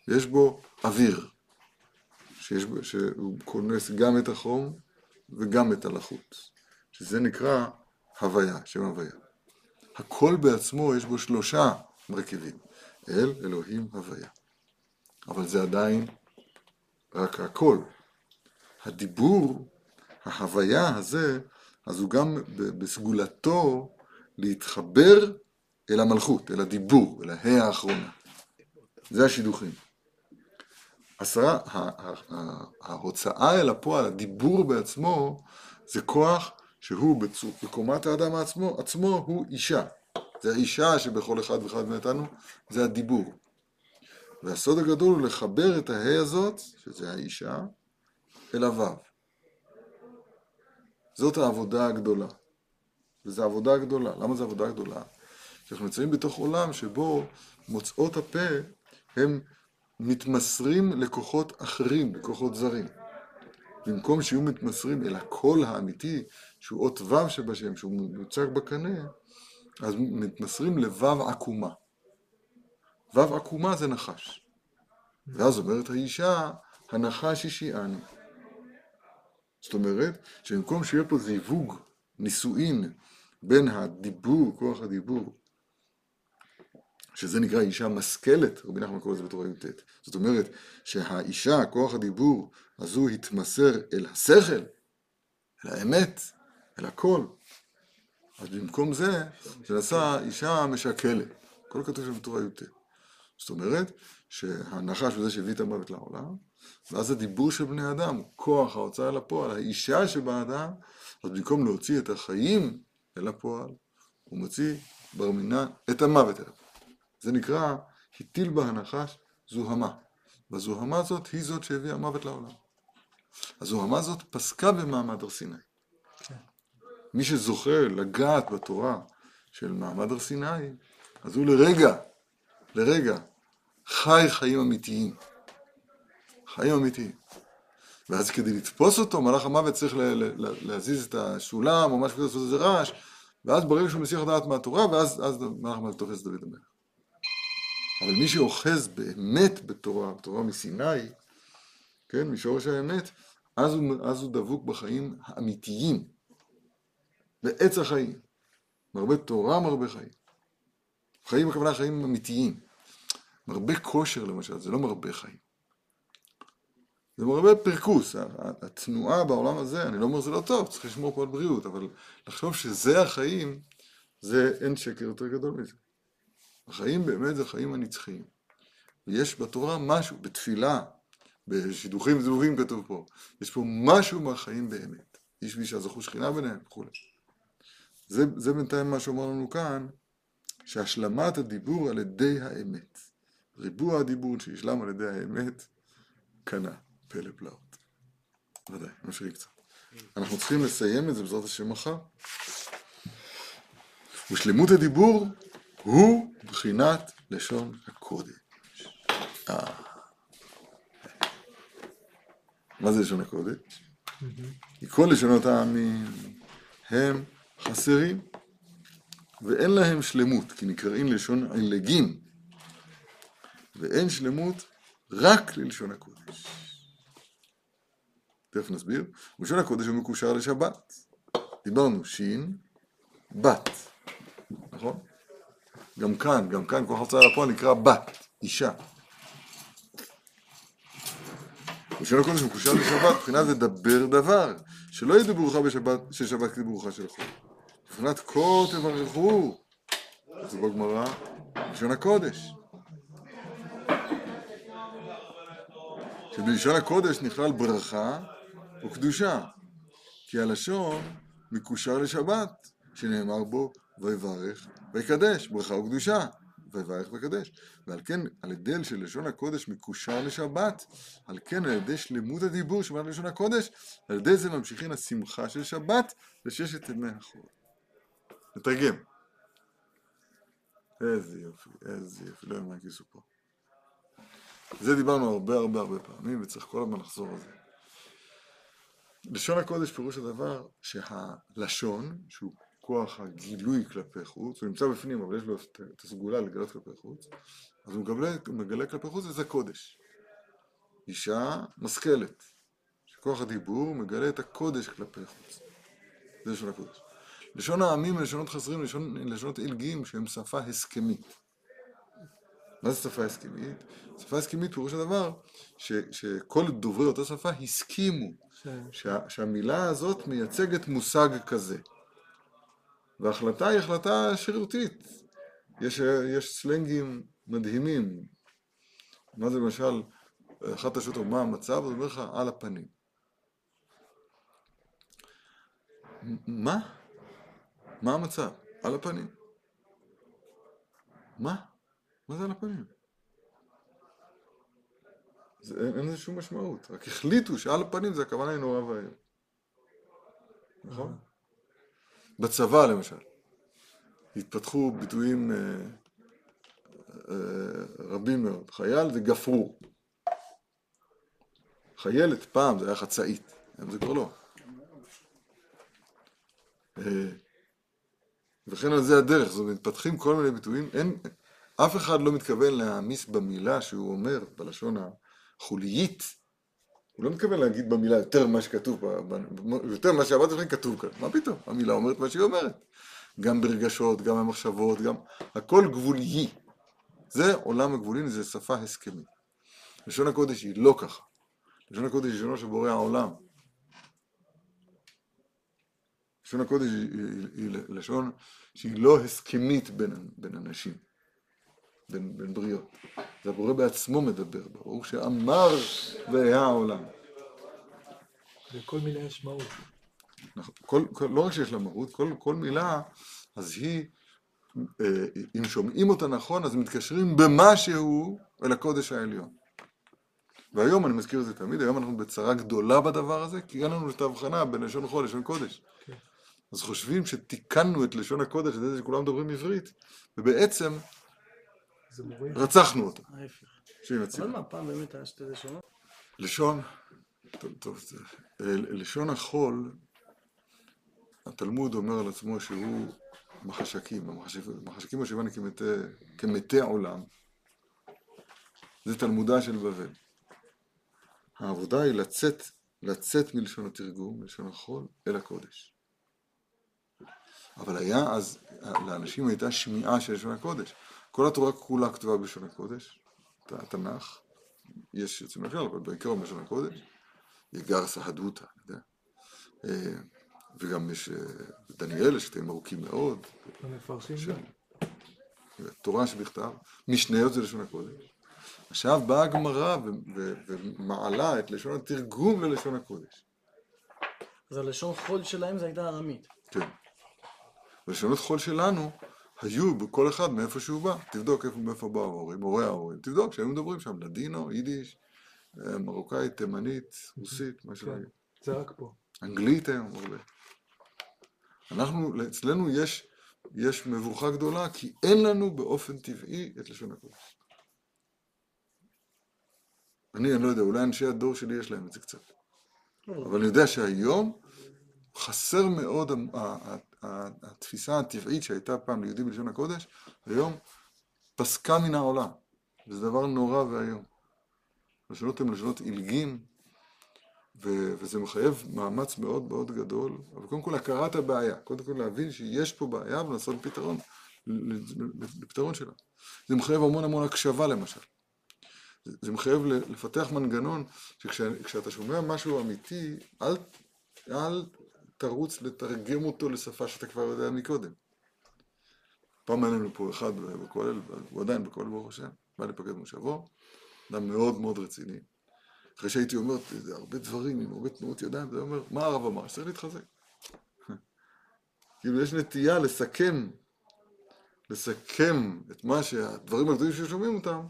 יש בו אוויר, שיש שהוא כונס גם את החום וגם את הלחות, שזה נקרא הוויה, שם הוויה. הכל בעצמו יש בו שלושה מרכיבים, אל, אלוהים, הוויה. אבל זה עדיין רק הכל. הדיבור, ההוויה הזה, אז הוא גם בסגולתו להתחבר אל המלכות, אל הדיבור, אל ההא האחרונה. זה השידוכים. עשרה, ההוצאה אל הפועל, הדיבור בעצמו, זה כוח שהוא בקומת האדם עצמו, עצמו הוא אישה. זה האישה שבכל אחד ואחד מאיתנו, זה הדיבור. והסוד הגדול הוא לחבר את ההא הזאת, שזה האישה, אל הוו. זאת העבודה הגדולה. וזו עבודה גדולה. למה זו עבודה גדולה? כי אנחנו נמצאים בתוך עולם שבו מוצאות הפה הם מתמסרים לכוחות אחרים, לכוחות זרים. במקום שיהיו מתמסרים אל הקול האמיתי, שהוא אות ו' שבשם, שהוא מוצג בקנה, אז מתמסרים לו' עקומה. ו' עקומה זה נחש. ואז אומרת האישה, הנחש השיעני. זאת אומרת, שבמקום שיהיה פה זיווג, נישואין, בין הדיבור, כוח הדיבור, שזה נקרא אישה משכלת, רבי נחמן קורא לזה בתורה י"ט. זאת אומרת שהאישה, כוח הדיבור, הוא התמסר אל השכל, אל האמת, אל הכל. אז במקום זה, זה נעשה אישה משקלת. הכל כתוב שם בתורה י"ט. זאת אומרת שהנחש הוא זה שהביא את המוות לעולם, ואז הדיבור של בני אדם כוח ההוצאה אל הפועל, האישה שבאדם, אז במקום להוציא את החיים אל הפועל, הוא מוציא בר מינן את המוות אל הפועל. זה נקרא, הטיל בה הנחש זוהמה. והזוהמה הזאת היא זאת שהביאה מוות לעולם. הזוהמה הזאת פסקה במעמד הר סיני. מי שזוכה לגעת בתורה של מעמד הר סיני, אז הוא לרגע, לרגע, חי חיים אמיתיים. חיים אמיתיים. ואז כדי לתפוס אותו, מלאך המוות צריך להזיז את הסולם או משהו כזה, לעשות איזה רעש, ואז ברגע שהוא מסיח דעת מהתורה, ואז מלאך המוות תופס דוד המלך. אבל מי שאוחז באמת בתורה, תורה מסיני, כן, משורש האמת, אז הוא, אז הוא דבוק בחיים האמיתיים, בעץ החיים. מרבה תורה, מרבה חיים. חיים הכוונה חיים אמיתיים. מרבה כושר למשל, זה לא מרבה חיים. זה מרבה פרקוס. התנועה בעולם הזה, אני לא אומר שזה לא טוב, צריך לשמור פה על בריאות, אבל לחשוב שזה החיים, זה אין שקר יותר גדול מזה. החיים באמת זה החיים הנצחיים. ויש בתורה משהו, בתפילה, בשידוכים וזבובים כתוב פה, יש פה משהו מהחיים באמת. איש ואישה זכו שכינה ביניהם וכולי. זה, זה בינתיים מה שאומר לנו כאן, שהשלמת הדיבור על ידי האמת. ריבוע הדיבור שישלם על ידי האמת, קנה פלא פלאות. ודאי, נמשיך קצת. אנחנו צריכים לסיים את זה בעזרת השם מחר. ושלמות הדיבור הוא בחינת לשון הקודש. אה. מה זה לשון הקודש? כי כל לשונות העמים הם חסרים ואין להם שלמות, כי נקראים לשון עילגים, ואין שלמות רק ללשון הקודש. תכף נסביר. לשון הקודש הוא מקושר לשבת. דיברנו שין, בת, נכון? גם כאן, גם כאן כוח הוצאה לפועל נקרא בת, אישה. לשון הקודש מקושר לשבת, מבחינת לדבר דבר, שלא ידברך בשבת, ששבת כדיבורך של חול. מבחינת כה תברכו, זה בגמרא, לשון הקודש. שבלשון הקודש נכלל ברכה וקדושה, כי הלשון מקושר לשבת, שנאמר בו ויברך ויקדש, ברכה וקדושה, ויברך ויקדש. ועל כן, על ידי של לשון הקודש מקושר לשבת, על כן על ידי שלמות הדיבור שמעת לשון הקודש, על ידי זה ממשיכים השמחה של שבת לששת ימי החול. נתרגם. איזה יופי, איזה יופי, לא יודע מה הכיסו פה. זה דיברנו הרבה הרבה הרבה פעמים, וצריך כל הזמן לחזור על זה. לשון הקודש פירוש הדבר שהלשון, שהוא כוח הגילוי כלפי חוץ, הוא נמצא בפנים, אבל יש לו את את הסגולה לגלות כלפי חוץ, אז הוא מגלה, מגלה כלפי חוץ וזה קודש. אישה משכלת, שכוח הדיבור מגלה את הקודש כלפי חוץ. זה לשון הקודש. לשון העמים לשונות חסרים, לשון, לשונות עילגיים שהם שפה הסכמית. מה זה שפה הסכמית? שפה הסכמית פירוש הדבר ש, שכל דוברי אותה שפה הסכימו ש... שה, שהמילה הזאת מייצגת מושג כזה. וההחלטה היא החלטה שרירותית. יש, יש סלנגים מדהימים. מה זה למשל, אחת השאלות הוא מה המצב, הוא אומר לך על הפנים. מה? מה המצב? על הפנים. מה? מה זה על הפנים? זה, אין, לזה שום משמעות, רק החליטו שעל הפנים זה הכוונה היא נורא ואיום. נכון? בצבא למשל, התפתחו ביטויים אה, אה, רבים מאוד. חייל זה גפרור. חיילת פעם זה היה חצאית, היום זה כבר לא. אה, וכן על זה הדרך, זאת אומרת, מתפתחים כל מיני ביטויים, אין, אף אחד לא מתכוון להעמיס במילה שהוא אומר, בלשון החולייית, הוא לא מתכוון להגיד במילה יותר ממה שכתוב, יותר ממה שאמרתי לכם כתוב כאן, מה פתאום, המילה אומרת מה שהיא אומרת, גם ברגשות, גם במחשבות, גם, הכל גבולי, זה עולם הגבולי, זה שפה הסכמית. לשון הקודש היא לא ככה, לשון הקודש היא לשונו של בורא העולם. לשון הקודש היא, לשון שהיא לא הסכמית בין, בין אנשים, בין, בין בריות. זה הבורא בעצמו מדבר, ברור שאמר והיה העולם. לכל מילה יש מהות. נכון. כל, כל, לא רק שיש לה מהות, כל, כל מילה, אז היא, אה, אם שומעים אותה נכון, אז מתקשרים במשהו אל הקודש העליון. והיום, אני מזכיר את זה תמיד, היום אנחנו בצרה גדולה בדבר הזה, כי אין לנו את ההבחנה בין לשון חול לשון קודש. כן. אז חושבים שתיקנו את לשון הקודש, ידי זה שכולם מדברים עברית, ובעצם. רצחנו אותה. ההפך. אבל מה, פעם באמת היה שתי לשונות? לשון, טוב, טוב, אה, לשון החול, התלמוד אומר על עצמו שהוא מחשקים, המחשקים מחשקים כמתי, כמתי עולם, זה תלמודה של בבל. העבודה היא לצאת, לצאת מלשון התרגום, מלשון החול, אל הקודש. אבל היה אז, לאנשים הייתה שמיעה של לשון הקודש. כל התורה כולה כתובה בלשון הקודש, התנ"ך, יש יוצאים מהכלל, אבל בעיקר בלשון הקודש, יגר סהדותא, אני יודע. אה, וגם יש אה, דניאל, יש קטעים ארוכים מאוד, המפרשים גם. תורה שבכתב, משניות זה לשון הקודש. עכשיו באה הגמרא ומעלה את לשון התרגום ללשון הקודש. אז הלשון חול שלהם זה הייתה ארמית. כן. ולשונות חול שלנו היו בכל אחד מאיפה שהוא בא. תבדוק איפה, מאיפה באו ההורים, הורי ההורים. תבדוק שהיו מדברים שם לדינו, יידיש, אה, מרוקאית, תימנית, רוסית, מה שלא כן. יהיה. זה רק פה. אנגלית היום הרבה. אנחנו, אצלנו יש, יש מבוכה גדולה, כי אין לנו באופן טבעי את לשון הקודש. אני, אני לא יודע, אולי אנשי הדור שלי יש להם את זה קצת. אבל אני יודע שהיום חסר מאוד התפיסה הטבעית שהייתה פעם ליהודי בלשון הקודש, היום פסקה מן העולם. וזה דבר נורא ואיום. לשונות הן לשונות עילגים, ו- וזה מחייב מאמץ מאוד מאוד גדול, אבל קודם כל הכרת הבעיה, קודם כל להבין שיש פה בעיה ולעשות פתרון, לפתרון שלה. זה מחייב המון המון הקשבה למשל. זה, מחייב לפתח מנגנון שכשאתה שומע משהו אמיתי, אל, אל תרוץ לתרגם אותו לשפה שאתה כבר יודע מקודם. פעם היה לנו פה אחד בכולל, הוא עדיין בכולל ברוך השם, בא לפקד מושבו, אדם מאוד מאוד רציני. אחרי שהייתי אומר זה הרבה דברים עם הרבה תנועות ידיים, זה אומר, מה הרב אמר? שצריך להתחזק. *laughs* כאילו יש נטייה לסכם לסכם את מה שהדברים הגדולים ששומעים אותם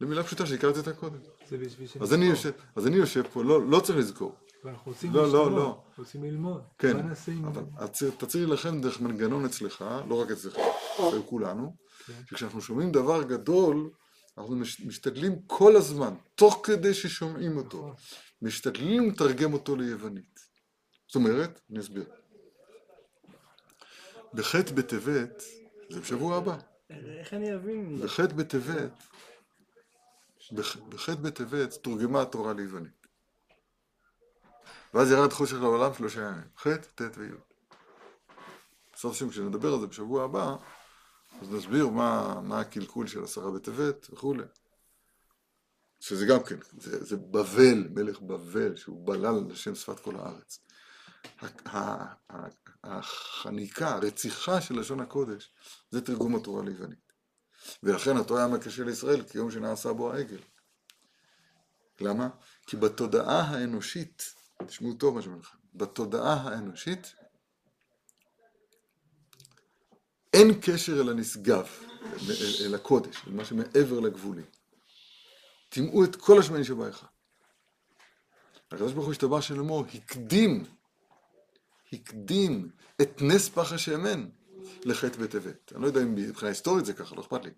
למילה פשוטה שהכרתי אותה קודם. אז אני יושב, אז אני יושב פה, לא, לא צריך לזכור. ואנחנו רוצים לא, לא, לשמוע, לא. רוצים ללמוד. כן, מה נעשה עם... אבל צריך להילחם דרך מנגנון אצלך, לא רק אצלך, אצל כולנו, כן. שכשאנחנו שומעים דבר גדול, אנחנו מש- משתדלים כל הזמן, תוך כדי ששומעים אותו, נכון. משתדלים לתרגם אותו ליוונית. זאת אומרת, אני אסביר. בח' בטבת, זה בשבוע הבא, איך אני אבין? בח' בטבת, בח- בח' בטבת תורגמה התורה ליוונית. ואז ירד חושך לעולם שלושה ימים, ח', ט' וי'. בעזרת השם, כשנדבר על זה בשבוע הבא, אז נסביר מה, מה הקלקול של עשרה בטבת וכולי. שזה גם כן, זה, זה בבל, מלך בבל, שהוא בלל לשם שפת כל הארץ. החניקה, הרציחה של לשון הקודש, זה תרגום התורה ליוונית. ולכן התורה היה קשה לישראל כיום שנעשה בו העגל. למה? כי בתודעה האנושית, תשמעו טוב מה שאני אומר לכם, בתודעה האנושית אין קשר אל הנשגב, אל, אל, אל הקודש, אל מה שמעבר לגבולים. טימאו את כל השמנים שבהיכל. הקדוש ברוך הוא השתבח שלמה הקדים, הקדים את נס פח השמן לחטא בטבת. אני לא יודע אם מבחינה היסטורית זה ככה, לא אכפת לי.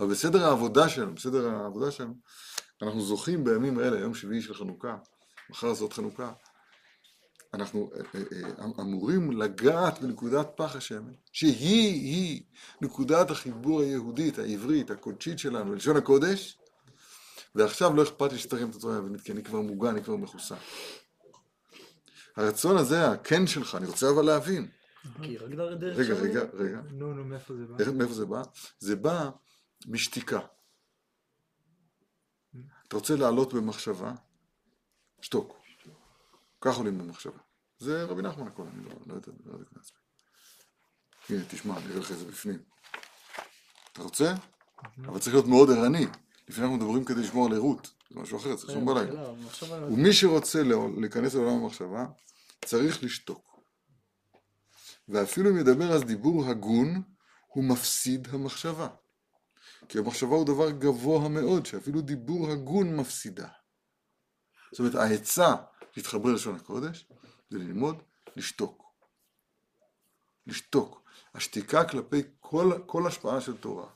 אבל בסדר העבודה שלנו, בסדר העבודה שלנו, אנחנו זוכים בימים האלה, יום שביעי של חנוכה, מחר זאת חנוכה, אנחנו אה, אה, אה, אמורים לגעת בנקודת פח השמן, שהיא-היא נקודת החיבור היהודית, העברית, הקודשית שלנו, לשון הקודש, ועכשיו לא אכפת לי שתרים את התורה היוונית, כי אני כבר מוגן, אני כבר מחוסן. הרצון הזה, הכן שלך, אני רוצה אבל להבין. רגע, רגע, רגע, נו, נו, מאיפה זה בא? מאיפה זה בא? זה בא משתיקה. אתה רוצה לעלות במחשבה? שתוק. כך עולים במחשבה. זה רבי נחמן הכל, אני לא, לא יודע, לא יודע מעצמי. הנה, תשמע, אני אראה לך את זה בפנים. אתה רוצה? אבל צריך להיות מאוד ערני. לפני אנחנו מדברים כדי לשמור על ערות. זה משהו אחר, צריך לשמור בלילה. שאלה, אבל עכשיו אני- ומי שרוצה להיכנס לעולם המחשבה, צריך לשתוק. ואפילו אם ידבר אז דיבור הגון, הוא מפסיד המחשבה. כי המחשבה הוא דבר גבוה מאוד, שאפילו דיבור הגון מפסידה. זאת אומרת, העצה להתחבר ללשון הקודש, זה ללמוד לשתוק. לשתוק. השתיקה כלפי כל, כל השפעה של תורה.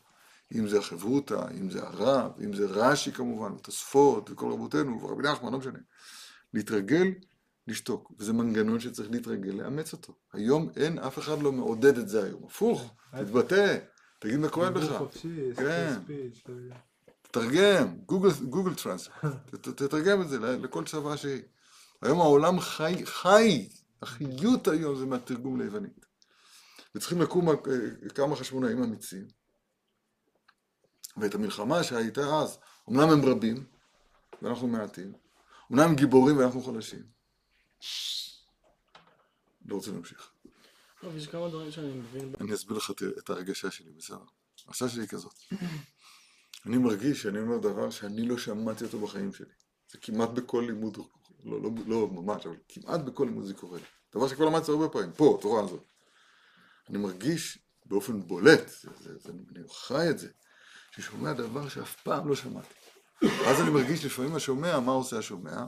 אם זה החברותא, אם זה הרב, אם זה רש"י כמובן, ותוספות, וכל רבותינו, ורבי נחמן, לא משנה. להתרגל, לשתוק. וזה מנגנון שצריך להתרגל, לאמץ אותו. היום אין, אף אחד לא מעודד את זה היום. הפוך, תתבטא, תגיד מה כואב דיבור לך. כן. תתרגם, גוגל, טרנס, *laughs* תתרגם את זה לכל שפה שהיא. היום העולם חי, חי, החיות היום זה מהתרגום ליוונית. וצריכים לקום אה, כמה חשמונאים אמיצים, ואת המלחמה שהייתה אז, אמנם הם רבים, ואנחנו מעטים, אמנם הם גיבורים ואנחנו חלשים. לא רוצה להמשיך. טוב, יש כמה דברים שאני מבין. אני אסביר לך את- את ההרגשה שלי, בסדר? ההרגשה שלי היא כזאת. אני מרגיש שאני אומר דבר שאני לא שמעתי אותו בחיים שלי. זה כמעט בכל לימוד, לא, לא, לא ממש, אבל כמעט בכל לימוד זה קורה. דבר שכבר למדתי הרבה פעמים, פה, התורה הזאת. אני מרגיש באופן בולט, זה, זה, זה, אני חי את זה, ששומע דבר שאף פעם לא שמעתי. אז אני מרגיש לפעמים השומע, מה עושה השומע?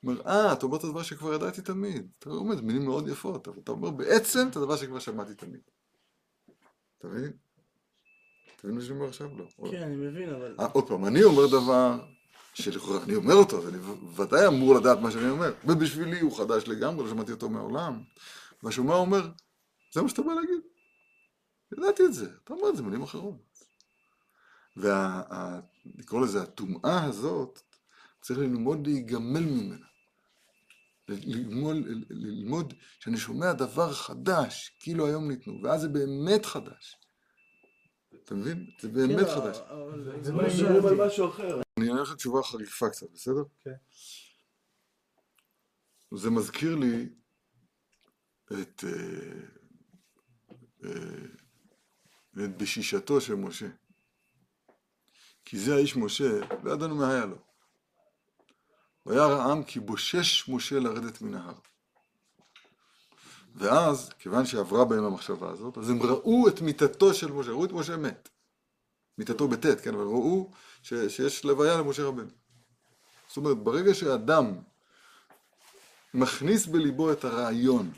הוא אומר, אה, אתה אומר את הדבר שכבר ידעתי תמיד. אתה אומר, מילים מאוד יפות, אבל אתה אומר בעצם את הדבר שכבר שמעתי תמיד. אתה מבין? אתה מבין מה שאני אומר עכשיו? לא. כן, אני מבין, אבל... אה, עוד פעם, אני אומר דבר שלכאורה אני אומר אותו, אז אני ודאי אמור לדעת מה שאני אומר. ובשבילי הוא חדש לגמרי, לא שמעתי אותו מעולם. והשומע אומר, זה מה שאתה בא להגיד. ידעתי את זה, אתה אומר את זה במילים אחרות. ולקרוא לזה, הטומאה הזאת, צריך ללמוד להיגמל ממנה. ללמוד, ללמוד שאני שומע דבר חדש, כאילו היום ניתנו, ואז זה באמת חדש. אתה מבין? זה באמת כן, חדש. אבל- זה מה ידעתי. על משהו אחר. אני אענה לך תשובה חריפה קצת, בסדר? כן. זה מזכיר לי את, אה, אה, את בשישתו של משה. כי זה האיש משה, לא ידענו מה היה לו. וירא העם כי בושש משה לרדת מן ההר. ואז, כיוון שעברה בהם המחשבה הזאת, אז הם ראו את מיתתו של משה, ראו את משה מת. מיתתו בטית, כן, אבל ראו ש, שיש לוויה למשה רבנו. זאת אומרת, ברגע שאדם מכניס בליבו את הרעיון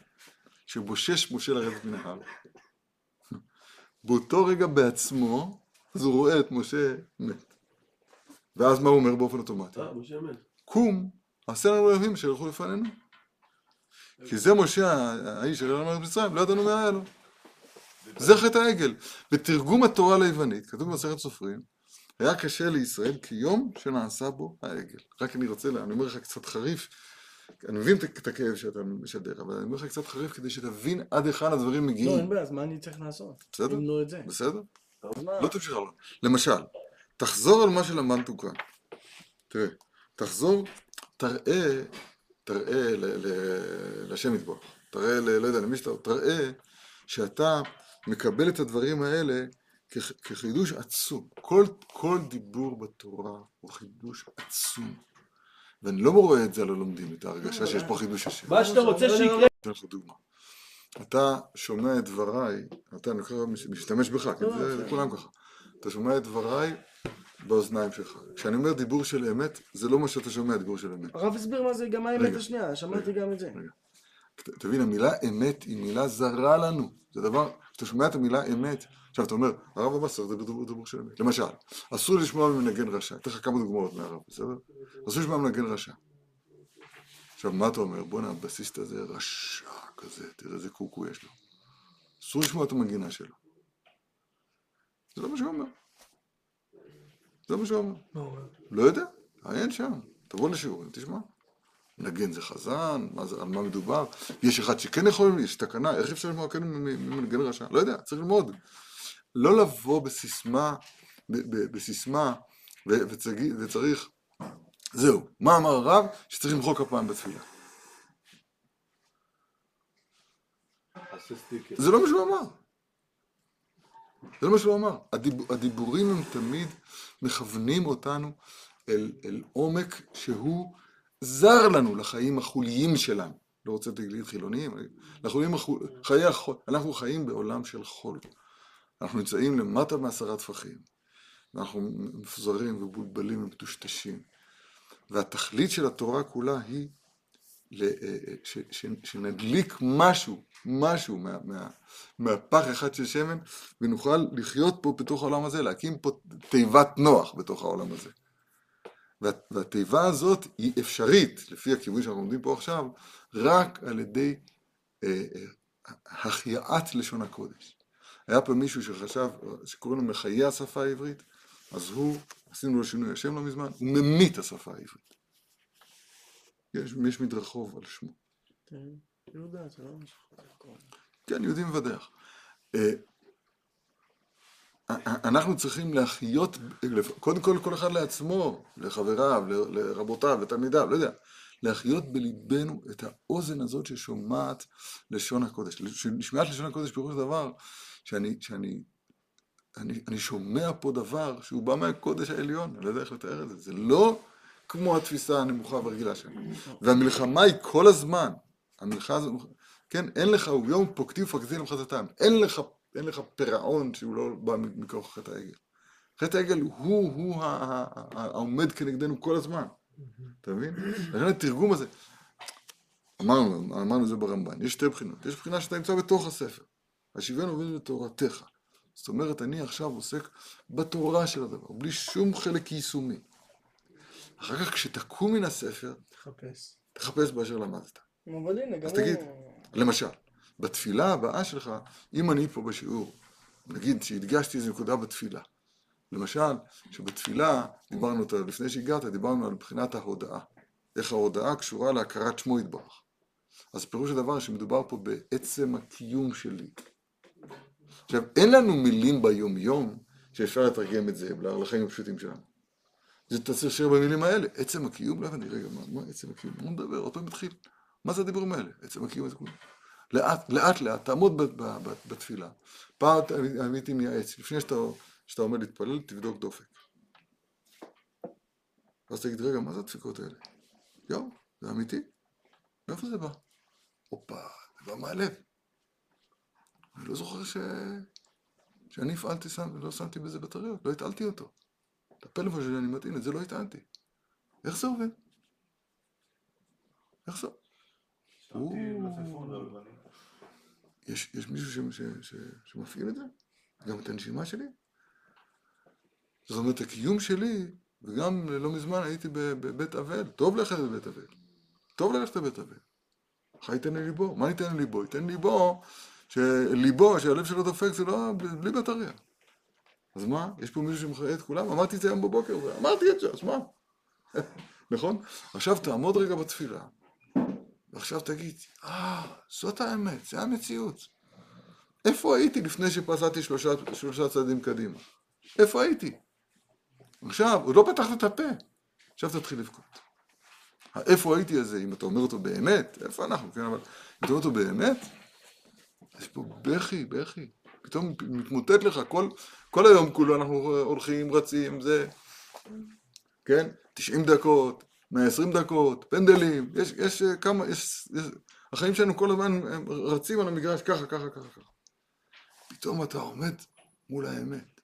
שבושש משה לרדת מן ההר, באותו רגע בעצמו, אז הוא רואה את משה מת. ואז מה הוא אומר באופן אוטומטי? אה, משה מת. קום, עשה לנו אלוהים שילכו לפנינו. כי זה משה, האיש של אלוהים מצרים, לא ידענו מה היה לו. זה חטא העגל. בתרגום התורה ליוונית, כתוב במסכת סופרים, היה קשה לישראל כיום שנעשה בו העגל. רק אני רוצה, אני אומר לך קצת חריף, אני מבין את הכאב שאתה משדר, אבל אני אומר לך קצת חריף כדי שתבין עד היכן הדברים לא, אין מגיעים. בעיה, אז מה אני צריך לעשות? בסדר? אם לא את זה. בסדר? לא תמשיך הלאה. למשל, תחזור על מה שלמדנו כאן. תראה, תחזור, תראה, תראה ל- ל- לשם יתברך, תראה, ל- לא יודע, למי שאתה, תראה שאתה מקבל את הדברים האלה כח- כחידוש עצום. כל, כל דיבור בתורה הוא חידוש עצום. ואני לא רואה את זה על הלומדים, את ההרגשה שיש פה חידוש השם. מה שאתה רוצה שיקרה... אתן לך דוגמה. אתה שומע את דבריי, אתה, אני משתמש בך, כי זה זה כולם ככה. אתה שומע את דבריי באוזניים שלך. כשאני אומר דיבור של אמת, זה לא מה שאתה שומע, דיבור של אמת. הרב הסביר מה זה גם האמת השנייה, שמעתי גם את זה. תבין, המילה אמת היא מילה זרה לנו. זה דבר, כשאתה שומע את המילה אמת, עכשיו אתה אומר, הרב אמר צריך לדבר דיבור דיבור של אמת. למשל, אסור לשמוע ממנגן רשע. אתן לך כמה דוגמאות מהרב, בסדר? אסור לשמוע ממנגן רשע. עכשיו, מה אתה אומר? בואנה, הבסיסט הזה רשע כזה, תראה איזה קוקו יש לו. אסור לשמוע את המנגינה שלו. זה לא מה שהוא אומר. זה מה שהוא אומר. אומר? לא יודע, עיין שם, תבוא לשיעורים, תשמע. נגן זה חזן, מה זה, על מה מדובר? יש אחד שכן יכול, יש תקנה, איך אפשר לשמוע כן ממנגן רשע? לא יודע, צריך ללמוד. לא לבוא בסיסמה, בסיסמה, וצריך, זהו, מה אמר הרב? שצריך למחוא כפיים בתפילה. זה לא מה שהוא אמר. זה לא מה שהוא אמר. הדיב, הדיבורים הם תמיד מכוונים אותנו אל, אל עומק שהוא זר לנו לחיים החוליים שלנו. לא רוצה להגיד חילוניים, לחולים החול... חיי החול. אנחנו חיים בעולם של חול. אנחנו נמצאים למטה מעשרה טפחים. ואנחנו מפוזרים ומבולבלים ומטושטשים. והתכלית של התורה כולה היא ש, ש, שנדליק משהו, משהו מה, מה, מהפח אחד של שמן, ונוכל לחיות פה בתוך העולם הזה, להקים פה תיבת נוח בתוך העולם הזה. וה, והתיבה הזאת היא אפשרית, לפי הכיוון שאנחנו לומדים פה עכשיו, רק על ידי אה, אה, החייאת לשון הקודש. היה פה מישהו שחשב, שקוראים לו מחיי השפה העברית, אז הוא, עשינו לו שינוי השם לא מזמן, הוא ממית השפה העברית. יש, יש מדרחוב על שמו. כן, לא. כן, יהודי מבדח. אה, אנחנו צריכים להחיות, קודם כל כל אחד לעצמו, לחבריו, לרבותיו, לתלמידיו, לא יודע, להחיות בליבנו את האוזן הזאת ששומעת לשון הקודש. שמיעת לשון הקודש פירוש דבר שאני, שאני אני, אני שומע פה דבר שהוא בא מהקודש העליון, אני לא יודע איך לתאר את זה, זה לא כמו התפיסה הנמוכה והרגילה שלנו. והמלחמה היא כל הזמן, המלחמה הזאת, כן, אין לך, הוא יום פוקדים ופקדים למחזתם, אין לך, אין לך פירעון שהוא לא בא מכוח חטא העגל. חטא העגל הוא, הוא העומד כנגדנו כל הזמן, אתה מבין? לכן התרגום הזה, אמרנו, אמרנו את זה ברמב"ן, יש שתי בחינות, יש בחינה שאתה נמצא בתוך הספר, השיבנו עובד בתורתך. זאת אומרת, אני עכשיו עוסק בתורה של הדבר, בלי שום חלק יישומי. אחר כך כשתקום מן הספר, תחפש. תחפש באשר למדת. אבל הנה, גם אז תגיד. הוא... למשל, בתפילה הבאה שלך, אם אני פה בשיעור, נגיד שהדגשתי איזו נקודה בתפילה. למשל, שבתפילה, דיברנו אותה לפני שהגעת, דיברנו על בחינת ההודאה. איך ההודאה קשורה להכרת שמו יתברך. אז פירוש הדבר שמדובר פה בעצם הקיום שלי. עכשיו, אין לנו מילים ביומיום שאפשר לתרגם את זה לחיים הפשוטים שלנו. זה צריך להישאר במילים האלה. עצם הקיום, לא הבנתי, רגע, מה, מה עצם הקיום? מה הוא מדבר? עוד פעם מתחיל. מה זה הדיבורים האלה? עצם הקיום, עצם הקיום. לאט, לאט, לאט, תעמוד בתפילה. פעם הייתי מייעץ, לפני שאתה, שאתה עומד להתפלל, תבדוק דופק. ואז תגיד, רגע, מה זה הדפיקות האלה? יואו, זה אמיתי? מאיפה זה בא? הופה, בא מהלב. אני לא זוכר ש... שאני הפעלתי, שם, לא שמתי בזה בטריות, לא הטעלתי אותו. את הפלאפון שלי אני מטעין, את זה לא הטענתי. איך זה עובד? איך זה? ועגבנים. יש, יש מישהו ש, ש, ש, שמפעיל את זה? גם את הנשימה שלי? זאת אומרת, הקיום שלי, וגם לא מזמן הייתי בבית אבל, טוב ללכת לבית אבל. טוב ללכת לבית אבל. חי ייתן לי ליבו. מה ייתן לי ליבו? ייתן ליבו, שליבו, שהלב שלו דופק, זה לא, בלי בטריה. אז מה? יש פה מישהו שמחיה את כולם? אמרתי את זה היום בבוקר, ואמרתי את זה, אז מה? *laughs* נכון? עכשיו תעמוד רגע בתפילה, ועכשיו תגיד, אה, זאת האמת, זה המציאות. איפה הייתי לפני שפסעתי שלושה, שלושה צעדים קדימה? איפה הייתי? עכשיו, עוד לא פתחת את הפה, עכשיו תתחיל לבכות. האיפה הייתי הזה, אם אתה אומר אותו באמת, איפה אנחנו, כן, אבל אם אתה אומר אותו באמת, יש פה בכי, בכי. פתאום מתמוטט לך, כל, כל היום כולו אנחנו הולכים, רצים, זה, כן? 90 דקות, 120 דקות, פנדלים, יש, יש אה, כמה, יש, יש, החיים שלנו כל הזמן הם רצים על המגרש ככה, ככה, ככה, ככה. פתאום אתה עומד מול האמת.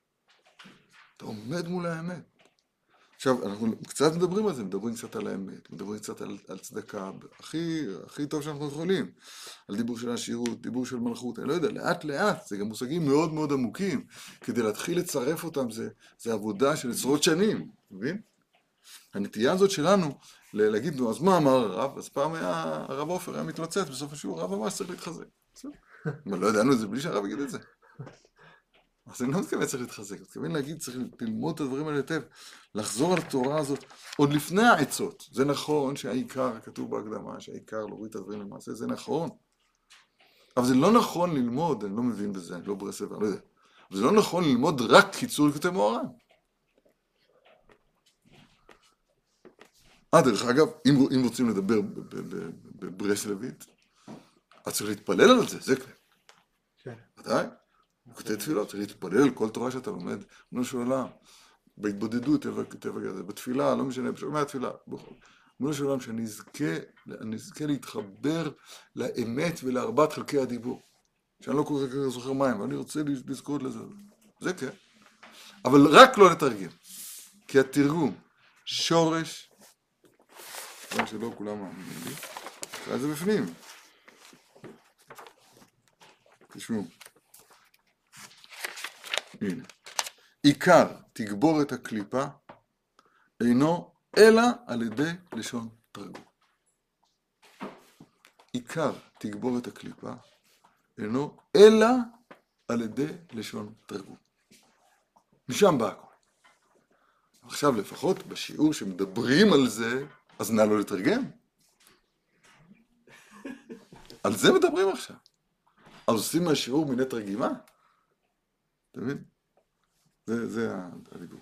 אתה עומד מול האמת. עכשיו, אנחנו קצת מדברים על זה, מדברים קצת על האמת, מדברים קצת על, על צדקה, הכי, הכי טוב שאנחנו יכולים. על דיבור של עשירות, דיבור של מלכות, אני לא יודע, לאט לאט, זה גם מושגים מאוד מאוד עמוקים. כדי להתחיל לצרף אותם זה, זה עבודה של עשרות שנים, מבין? הנטייה הזאת שלנו, להגיד, נו, אז מה אמר הרב? אז פעם היה, הרב עופר היה מתלוצץ בסוף השיעור, הרב אמר שצריך להתחזק. אבל לא ידענו את זה בלי שהרב יגיד את זה. אז אני לא מתכוון צריך להתחזק, אני מתכוון להגיד, צריך ללמוד את הדברים האלה היטב, לחזור על התורה הזאת עוד לפני העצות. זה נכון שהעיקר, כתוב בהקדמה, שהעיקר להוריד את הדברים למעשה, זה נכון. אבל זה לא נכון ללמוד, אני לא מבין בזה, אני לא ברסלב, אני לא יודע. אבל זה לא נכון ללמוד רק קיצור לקטעי מוהר"ן. אה, דרך אגב, אם, אם רוצים לדבר בברסלבית, אז צריך להתפלל על זה, זה כן. כן. ודאי. קטעי תפילות, להתפלל כל תורה שאתה לומד, ריבונו של עולם, בהתבודדות, בתפילה, לא משנה, בשומע התפילה, בכל- ריבונו של עולם, אזכה להתחבר לאמת ולארבעת חלקי הדיבור. שאני לא כל כך זוכר מהם, ואני רוצה לזכור לזה. זה כן. אבל רק לא לתרגם. כי התרגום, שורש, גם שלא כולם מאמינים לי, זה בפנים. תשמעו. הנה. עיקר תגבורת הקליפה אינו אלא על ידי לשון תרגום. עיקר תגבורת הקליפה אינו אלא על ידי לשון תרגום. משם בא הכל. עכשיו לפחות בשיעור שמדברים על זה, אז נא לא לתרגם. על זה מדברים עכשיו. אז עושים מהשיעור מיני תרגימה? אתה מבין? זה, זה הדיבור.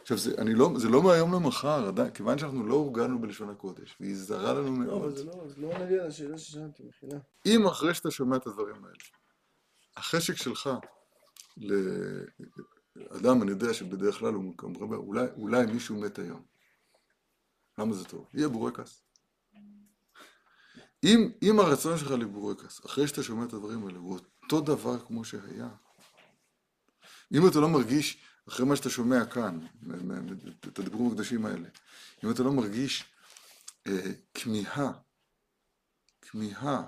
עכשיו, זה, אני לא, זה לא מהיום למחר, עדיין, כיוון שאנחנו לא הורגלנו בלשון הקודש, והיא זרה לנו לא, אבל מאוד. זה לא, זה לא נגיע לשאלה ששאלתי, מחילה. אם אחרי שאתה שומע את הדברים האלה, החשק שלך לאדם, אני יודע שבדרך כלל הוא אומר, אולי, אולי מישהו מת היום. למה זה טוב? יהיה בורקס. אם, אם הרצון שלך לבורקס, אחרי שאתה שומע את הדברים האלה, הוא אותו דבר כמו שהיה, אם אתה לא מרגיש, אחרי מה שאתה שומע כאן, את הדיבורים הקדושים האלה, אם אתה לא מרגיש אה, כמיהה, כמיהה,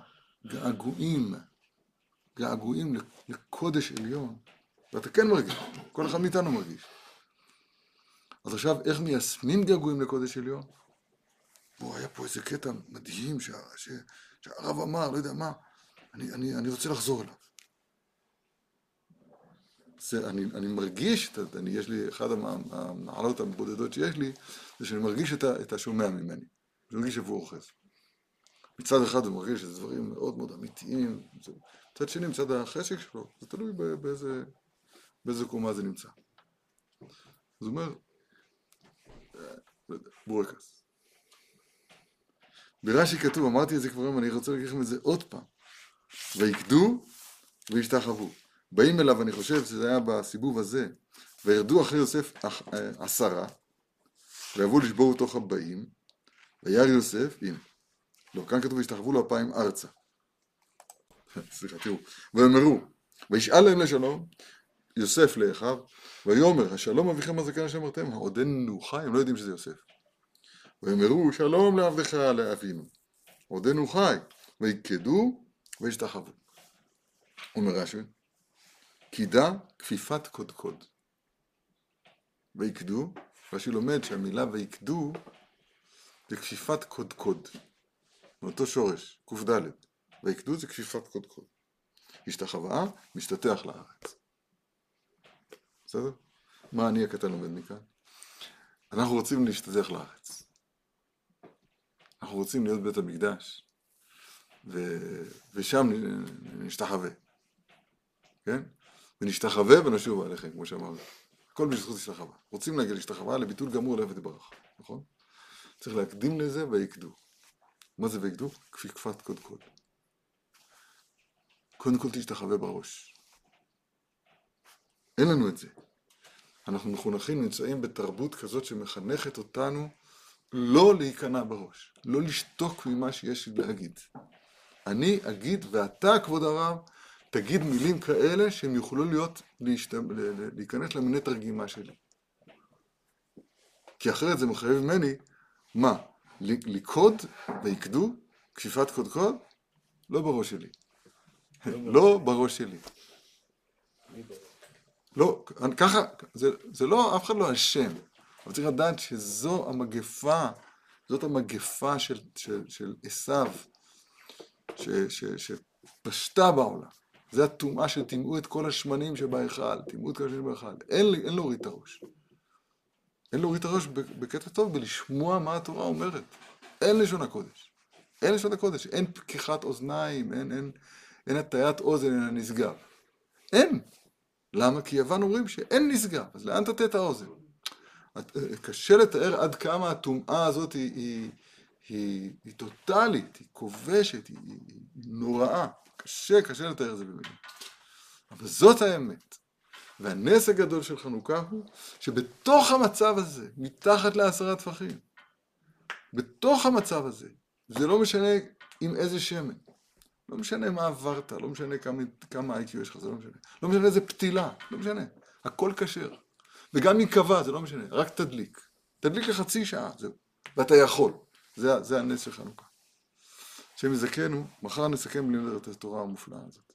געגועים, געגועים לקודש עליון, ואתה כן מרגיש, כל אחד מאיתנו מרגיש. אז עכשיו, איך מיישמים געגועים לקודש עליון? בוא, היה פה איזה קטע מדהים שהרב אמר, לא יודע מה, אני, אני, אני רוצה לחזור אליו. זה, אני, אני מרגיש, אני, יש לי, המע- המעלות הבודדות שיש לי, זה שאני מרגיש את, ה, את השומע ממני. אני מרגיש איפה הוא אוחז. מצד אחד הוא מרגיש שזה דברים מאוד מאוד אמיתיים, זה- מצד שני, מצד החשק שלו, זה תלוי באיזה, באיזה קומה זה נמצא. אז הוא אומר, אה, בורקס. ברש"י כתוב, אמרתי את זה כבר היום, אני רוצה להגיד לכם את זה עוד פעם. ויקדו וישתחוו. באים אליו, אני חושב שזה היה בסיבוב הזה, וירדו אחרי יוסף אה, עשרה, ויבואו לשבור בתוך הבאים, וירא יוסף, הנה. לא, כאן כתוב וישתחוו לו אפיים ארצה. *laughs* סליחה, תראו. ויאמרו, וישאל להם לשלום, יוסף לאחיו, ויאמר, השלום אביכם הזקן אשר אמרתם, העודנו חי, הם לא יודעים שזה יוסף. ויאמרו, שלום לעבדך לאבינו, עודנו חי, ויקדו וישתחוו. אומר רש"י, קידה כפיפת קודקוד. ויקדו, רש"י לומד שהמילה ויקדו זה כפיפת קודקוד. מאותו שורש, קד. ויקדו זה כפיפת קודקוד. השתחווה, משתטח לארץ. בסדר? מה אני הקטן לומד מכאן? אנחנו רוצים להשתטח לארץ. אנחנו רוצים להיות בית המקדש, ו... ושם נשתחווה. כן? ונשתחווה ונשוב עליכם, כמו שאמרנו. הכל בזכות השתחווה. רוצים להגיע להשתחווה לביטול גמור לעבד יתברך, נכון? צריך להקדים לזה ויקדו. מה זה ויקדו? כפי כפת קודקוד. קודם כל תשתחווה בראש. אין לנו את זה. אנחנו מחונכים, נמצאים בתרבות כזאת שמחנכת אותנו לא להיכנע בראש, לא לשתוק ממה שיש לי להגיד. אני אגיד, ואתה, כבוד הרב, תגיד מילים כאלה שהם יוכלו להיות, להשת... להיכנס למיני תרגימה שלי. כי אחרת זה מחייב ממני, מה? לקוד ויקדו, כפיפת קודקוד? לא בראש שלי. לא בראש שלי. לא, ככה, זה, זה לא, אף אחד לא אשם, אבל צריך לדעת שזו המגפה, זאת המגפה של, עשיו, שפשטה בעולם. זה הטומאה שטימאו את כל השמנים שבהיכל, טימאו את כל השמנים שבהיכל. אין, אין להוריד את הראש. אין להוריד את הראש בקטע טוב, בלשמוע מה התורה אומרת. אין לשון הקודש. אין לשון הקודש, אין פקיחת אוזניים, אין, אין, אין הטיית אוזן, אין הנשגב. אין. למה? כי יוון אומרים שאין נשגב, אז לאן תטה את האוזן? קשה לתאר עד כמה הטומאה הזאת היא, היא, היא, היא טוטאלית, היא כובשת, היא, היא, היא נוראה. קשה, קשה לתאר את זה במילים. אבל זאת האמת. והנס הגדול של חנוכה הוא שבתוך המצב הזה, מתחת לעשרה טפחים, בתוך המצב הזה, זה לא משנה עם איזה שמן, לא משנה מה עברת, לא משנה כמה, כמה IQ יש לך, זה לא משנה. לא משנה איזה פתילה, לא משנה. הכל כשר. וגם אם קבע, זה לא משנה, רק תדליק. תדליק לחצי שעה, זהו. ואתה יכול. זה, זה הנס של חנוכה. השם יזכנו, מחר נסכם בלימוד את התורה המופלאה הזאת.